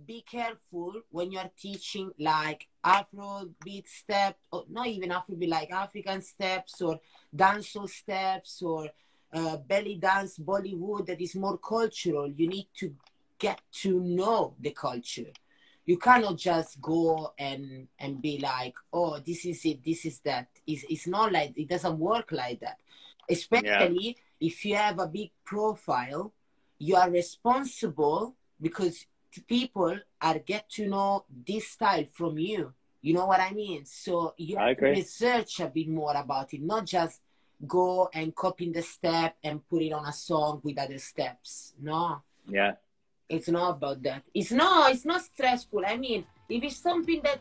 be careful when you're teaching like Afrobeat step, or not even Afrobeat, like African steps or dancehall steps or uh, belly dance Bollywood that is more cultural. You need to get to know the culture. You cannot just go and and be like, oh, this is it, this is that. It's, it's not like it doesn't work like that. Especially if you have a big profile, you are responsible because people are get to know this style from you. You know what I mean? So you have to research a bit more about it, not just go and copy the step and put it on a song with other steps. No, yeah it's not about that. It's not. It's not stressful. I mean, if it's something that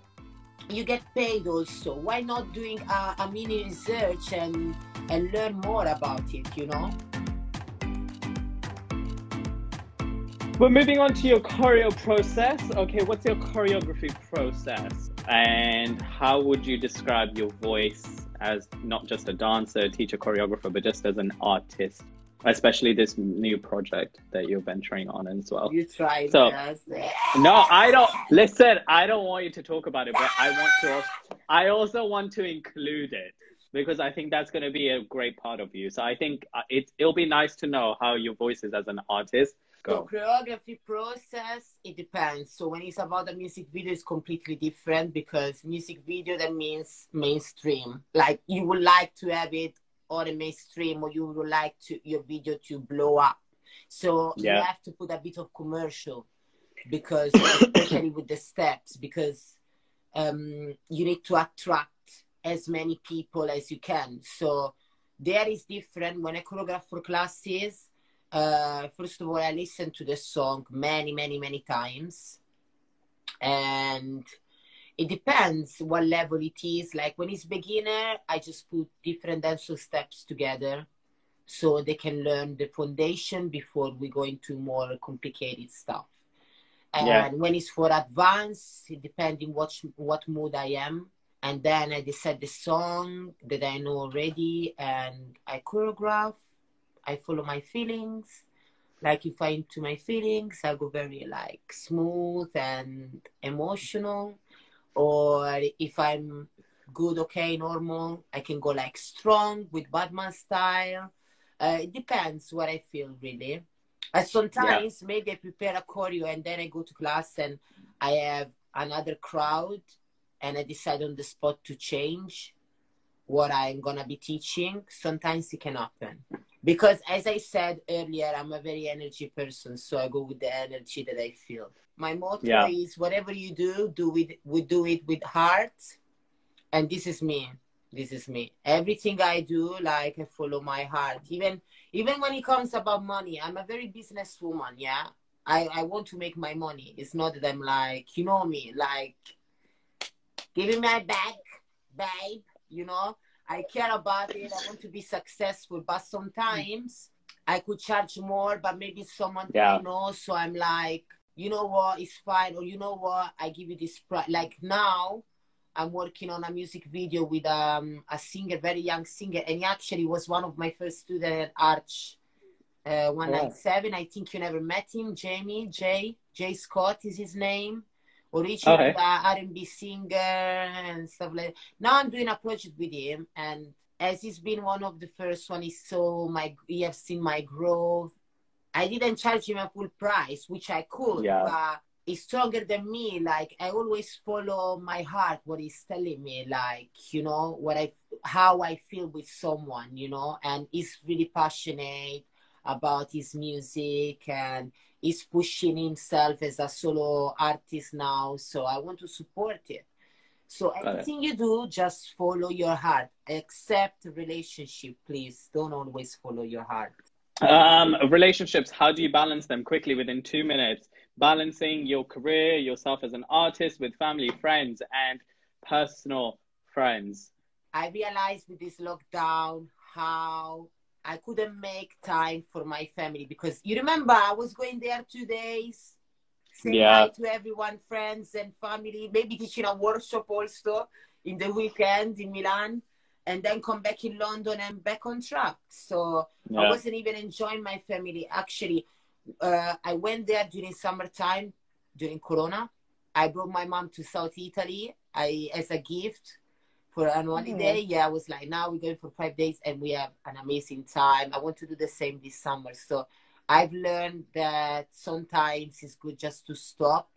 you get paid also, why not doing a, a mini research and and learn more about it? You know. But moving on to your choreo process, okay, what's your choreography process? And how would you describe your voice as not just a dancer, teacher, choreographer, but just as an artist? Especially this new project that you're venturing on as well. You try. So, no, I don't. Listen, I don't want you to talk about it, but I want to. I also want to include it because I think that's going to be a great part of you. So I think uh, it it'll be nice to know how your voice is as an artist Go. The choreography process, it depends. So when it's about the music video, it's completely different because music video that means mainstream. Like you would like to have it on a mainstream, or you would like to your video to blow up. So yeah. you have to put a bit of commercial because especially with the steps because um, you need to attract as many people as you can. So there is different when I choreograph for classes uh, first of all, I listened to the song many, many, many times. And it depends what level it is. Like when it's beginner, I just put different dancehall steps together so they can learn the foundation before we go into more complicated stuff. And yeah. when it's for advanced, depending what what mood I am, and then I decide the song that I know already, and I choreograph I follow my feelings. Like if I'm into my feelings, I go very like smooth and emotional. Or if I'm good, okay, normal, I can go like strong with Batman style. Uh, it depends what I feel really. Uh, sometimes yeah. maybe I prepare a choreo and then I go to class and I have another crowd and I decide on the spot to change what I'm gonna be teaching. Sometimes it can happen because as i said earlier i'm a very energy person so i go with the energy that i feel. My motto yeah. is whatever you do do it we do it with heart. And this is me. This is me. Everything i do like i follow my heart. Even even when it comes about money i'm a very businesswoman yeah? I i want to make my money. It's not that i'm like you know me like give me my bag babe you know I care about it. I want to be successful, but sometimes I could charge more, but maybe someone yeah. know. So I'm like, you know what, it's fine, or you know what, I give you this price. Like now, I'm working on a music video with um, a singer, very young singer, and he actually was one of my first students at Arch uh, 197. I think you never met him, Jamie, Jay, Jay Scott is his name original okay. uh, R&B singer and stuff like that. Now I'm doing a project with him, and as he's been one of the first one, he saw my, he have seen my growth. I didn't charge him a full price, which I could, yeah. but he's stronger than me. Like I always follow my heart, what he's telling me, like you know what I, how I feel with someone, you know, and he's really passionate about his music and he's pushing himself as a solo artist now. So I want to support it. So anything you do, just follow your heart. Accept relationship, please. Don't always follow your heart. Um, relationships, how do you balance them quickly within two minutes? Balancing your career, yourself as an artist with family, friends, and personal friends. I realized with this lockdown how I couldn't make time for my family because you remember I was going there two days, saying yeah. hi to everyone, friends and family, maybe teaching a workshop also in the weekend in Milan, and then come back in London and back on track. So yeah. I wasn't even enjoying my family. Actually, uh, I went there during summertime, during Corona. I brought my mom to South Italy I, as a gift for an holiday. Mm-hmm. Yeah, I was like, now we're going for five days and we have an amazing time. I want to do the same this summer. So I've learned that sometimes it's good just to stop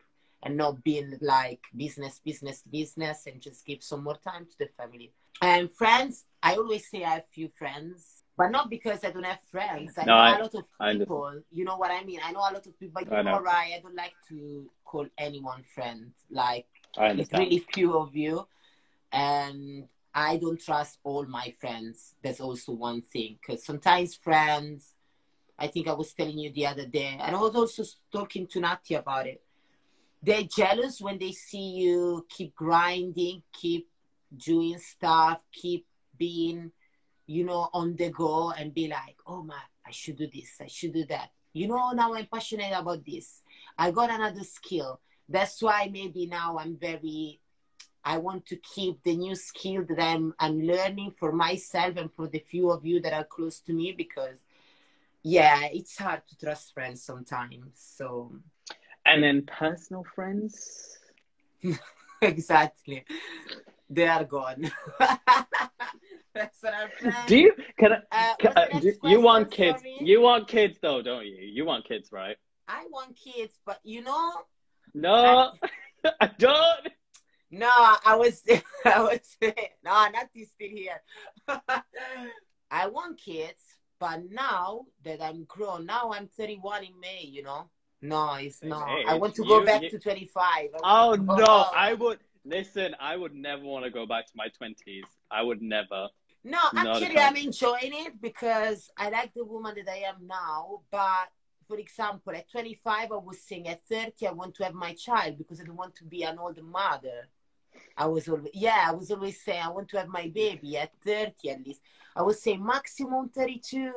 and not being like business, business, business, and just give some more time to the family. And friends, I always say I have few friends, but not because I don't have friends. I no, know I, a lot of people. You know what I mean? I know a lot of people, but you know, right? I don't like to call anyone friend. Like, it's really few of you and I don't trust all my friends. That's also one thing because sometimes friends, I think I was telling you the other day, and I was also talking to Nati about it. They're jealous when they see you keep grinding, keep doing stuff, keep being, you know, on the go and be like, oh my, I should do this, I should do that. you know, now I'm passionate about this. I got another skill. That's why maybe now I'm very I want to keep the new skill that I'm I'm learning for myself and for the few of you that are close to me because yeah, it's hard to trust friends sometimes. So And then personal friends? exactly. They are gone. Do you can, I, Uh, can uh, do, you want kids? You want kids though, don't you? You want kids, right? I want kids, but you know, No, I don't. No, I was, I was, no, not this thing here. I want kids, but now that I'm grown, now I'm 31 in May, you know. No, it's not. I want to go back you- to 25. I Oh to go- no, I would listen. I would never want to go back to my twenties. I would never. No, actually, I'm enjoying it because I like the woman that I am now. But for example, at 25, I was saying at 30, I want to have my child because I don't want to be an old mother. I was always, yeah, I was always saying I want to have my baby at 30 at least. I was saying maximum 32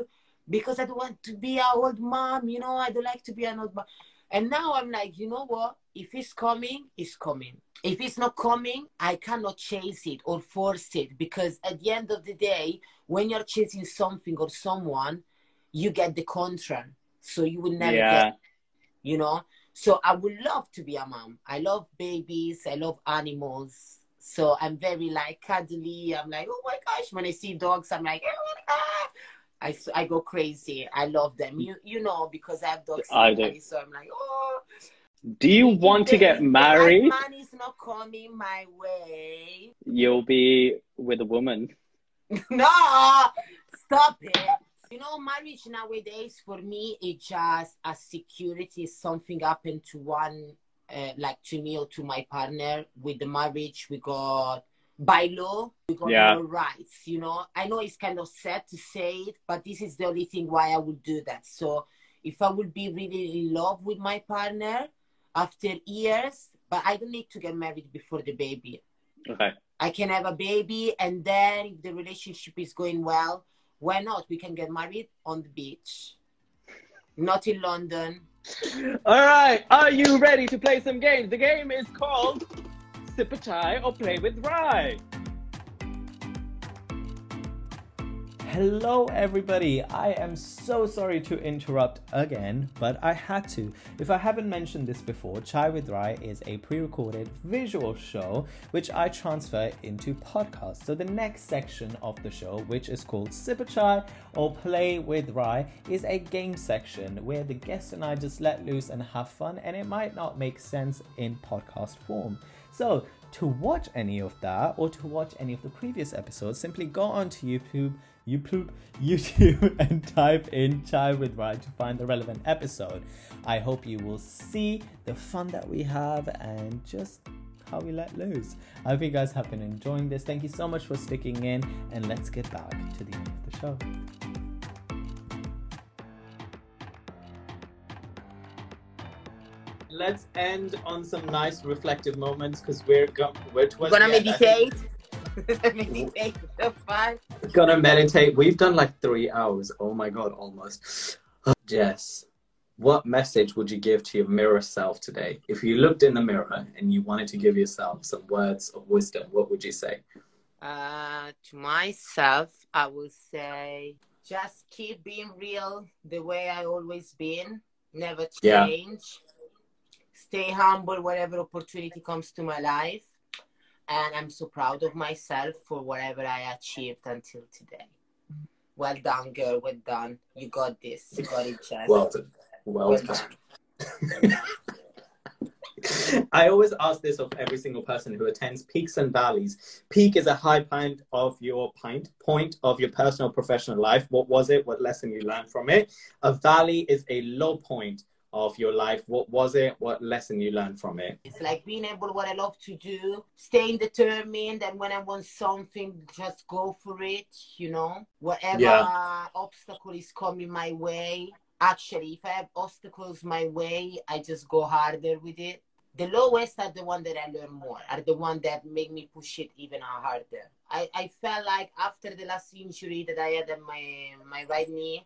because I don't want to be an old mom, you know, I don't like to be an old mom. And now I'm like, you know what? If it's coming, it's coming. If it's not coming, I cannot chase it or force it because at the end of the day, when you're chasing something or someone, you get the contra. So you will never yeah, get, you know. So I would love to be a mom. I love babies. I love animals. So I'm very like cuddly. I'm like, oh my gosh. When I see dogs, I'm like, oh my God. I, I go crazy. I love them. You you know because I have dogs. I do. So I'm like, oh. Do you want to get married? man is not coming my way. You'll be with a woman. no, stop it. You know, marriage nowadays for me is just a security. Something happened to one, uh, like to me or to my partner. With the marriage, we got by law, we got Yeah. no rights. You know, I know it's kind of sad to say it, but this is the only thing why I would do that. So, if I would be really in love with my partner after years, but I don't need to get married before the baby. Okay. I can have a baby, and then if the relationship is going well, why not? We can get married on the beach, not in London. All right. Are you ready to play some games? The game is called Sip a Chai or Play with Rai. Hello, everybody. I am so sorry to interrupt again, but I had to. If I haven't mentioned this before, Chai with Rai is a pre recorded visual show which I transfer into podcast. So, the next section of the show, which is called Sip Chai or Play with Rai, is a game section where the guests and I just let loose and have fun, and it might not make sense in podcast form. So, to watch any of that or to watch any of the previous episodes, simply go onto YouTube, YouTube, YouTube, and type in Chai with Ryan to find the relevant episode. I hope you will see the fun that we have and just how we let loose. I hope you guys have been enjoying this. Thank you so much for sticking in, and let's get back to the end of the show. Let's end on some nice reflective moments because we're go- we're towards Gonna meditate. end. Meditate. meditate. So fun. we're Gonna meditate. We've done like three hours. Oh my god, almost. Jess, what message would you give to your mirror self today? If you looked in the mirror and you wanted to give yourself some words of wisdom, what would you say? Uh, to myself, I would say just keep being real the way I always been. Never Yeah. change. Stay humble whatever opportunity comes to my life. And I'm so proud of myself for whatever I achieved until today. Well done, girl. Well done. You got this. You got it, Jess. Well done. Well, Well done. I always ask this of every single person who attends peaks and valleys. Peak is a high point of your point, point of your personal professional life. What was it? What lesson you learned from it? A valley is a low point of your life. What was it? What lesson you learned from it? It's like being able what I love to do, staying determined, and when I want something, just go for it. You know, whatever Yeah. obstacle is coming my way. Actually, if I have obstacles my way, I just go harder with it. The lowest are the one that I learn more, are the one that make me push it even harder. I, I felt like after the last injury that I had at my my right knee,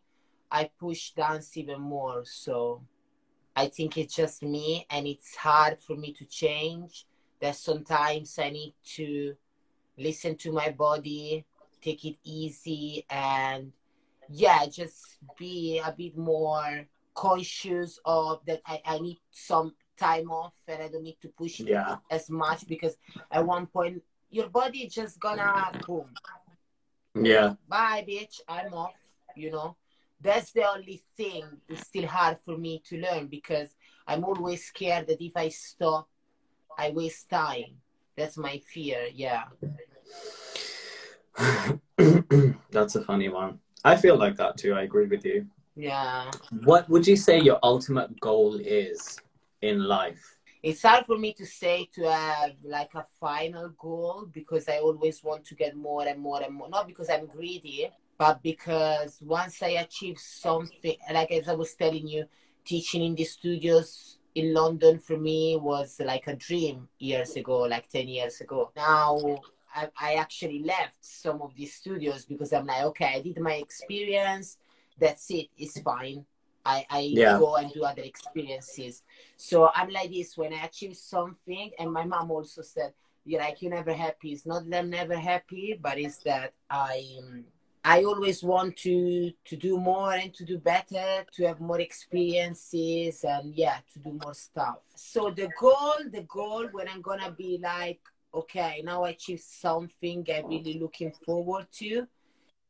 I pushed dance even more. So I think it's just me, and it's hard for me to change. That sometimes I need to listen to my body, take it easy, and yeah, just be a bit more conscious of that. I, I need some time off, and I don't need to push it Yeah. as much because at one point your body just gonna boom Yeah. bye bitch i'm off you know that's the only thing it's still hard for me to learn because i'm always scared that if i stop i waste time that's my fear yeah That's a funny one. I feel like that too. I agree with you. yeah What would you say your ultimate goal is in life? it's hard for me to say to have like a final goal because i always want to get more and more and more not because i'm greedy but because once i achieve something like as i was telling you teaching in the studios in london for me was like a dream years ago like 10 years ago now I, I actually left some of these studios because i'm like okay i did my experience that's it it's fine I, I Yeah. go and do other experiences. So I'm like this when I achieve something, and my mom also said, "You're like you're never happy." It's not that I'm never happy, but it's that I um, I always want to to do more and to do better, to have more experiences, and yeah, to do more stuff. So the goal, the goal when I'm gonna be like, okay, now I achieve something I'm really looking forward to,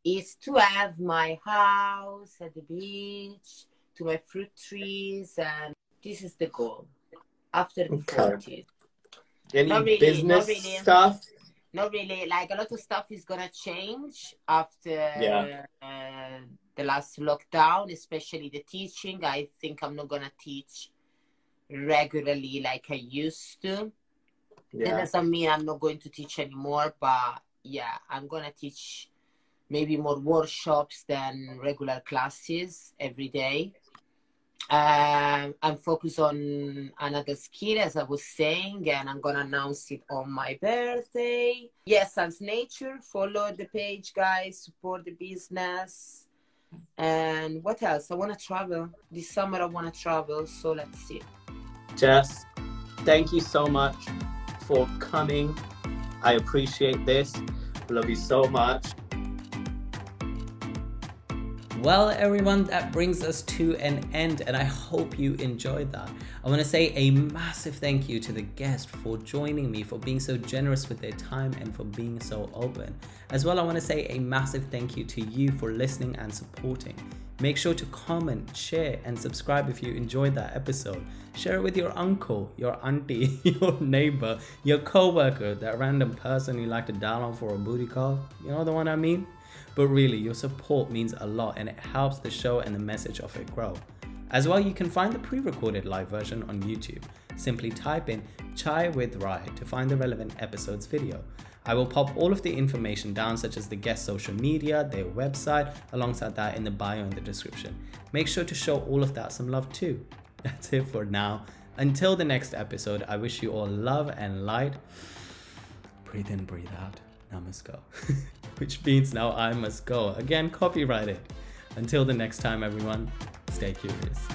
is to have my house at the beach, to my fruit trees, and this is the goal. After the Okay. 40s. Any really, business really. stuff? Not really. Like a lot of stuff is gonna change after Yeah. uh, the last lockdown, especially the teaching. I think I'm not gonna teach regularly like I used to. That doesn't mean I'm not going to teach anymore, but yeah, I'm gonna teach maybe more workshops than regular classes every day. Um, I'm focused on another skill, as I was saying, and I'm gonna announce it on my birthday. Yes, Suns Nature. Follow the page, guys. Support the business. And what else? I wanna travel this summer. I wanna travel, so let's see. Jess, thank you so much for coming. I appreciate this. Love you so much. Well, everyone, that brings us to an end, and I hope you enjoyed that. I want to say a massive thank you to the guest for joining me, for being so generous with their time, and for being so open. As well, I want to say a massive thank you to you for listening and supporting. Make sure to comment, share, and subscribe if you enjoyed that episode. Share it with your uncle, your auntie, your neighbor, your coworker, that random person you like to dial on for a booty call. You know the one I mean? But really, your support means a lot and it helps the show and the message of it grow. As well, you can find the pre recorded live version on YouTube. Simply type in Chai with Rai to find the relevant episode's video. I will pop all of the information down, such as the guest social media, their website, alongside that in the bio and the description. Make sure to show all of that some love too. That's it for now. Until the next episode, I wish you all love and light. Breathe in, breathe out. Go. Which means now I must go. Again, copyrighted. Until the next time, everyone, stay curious.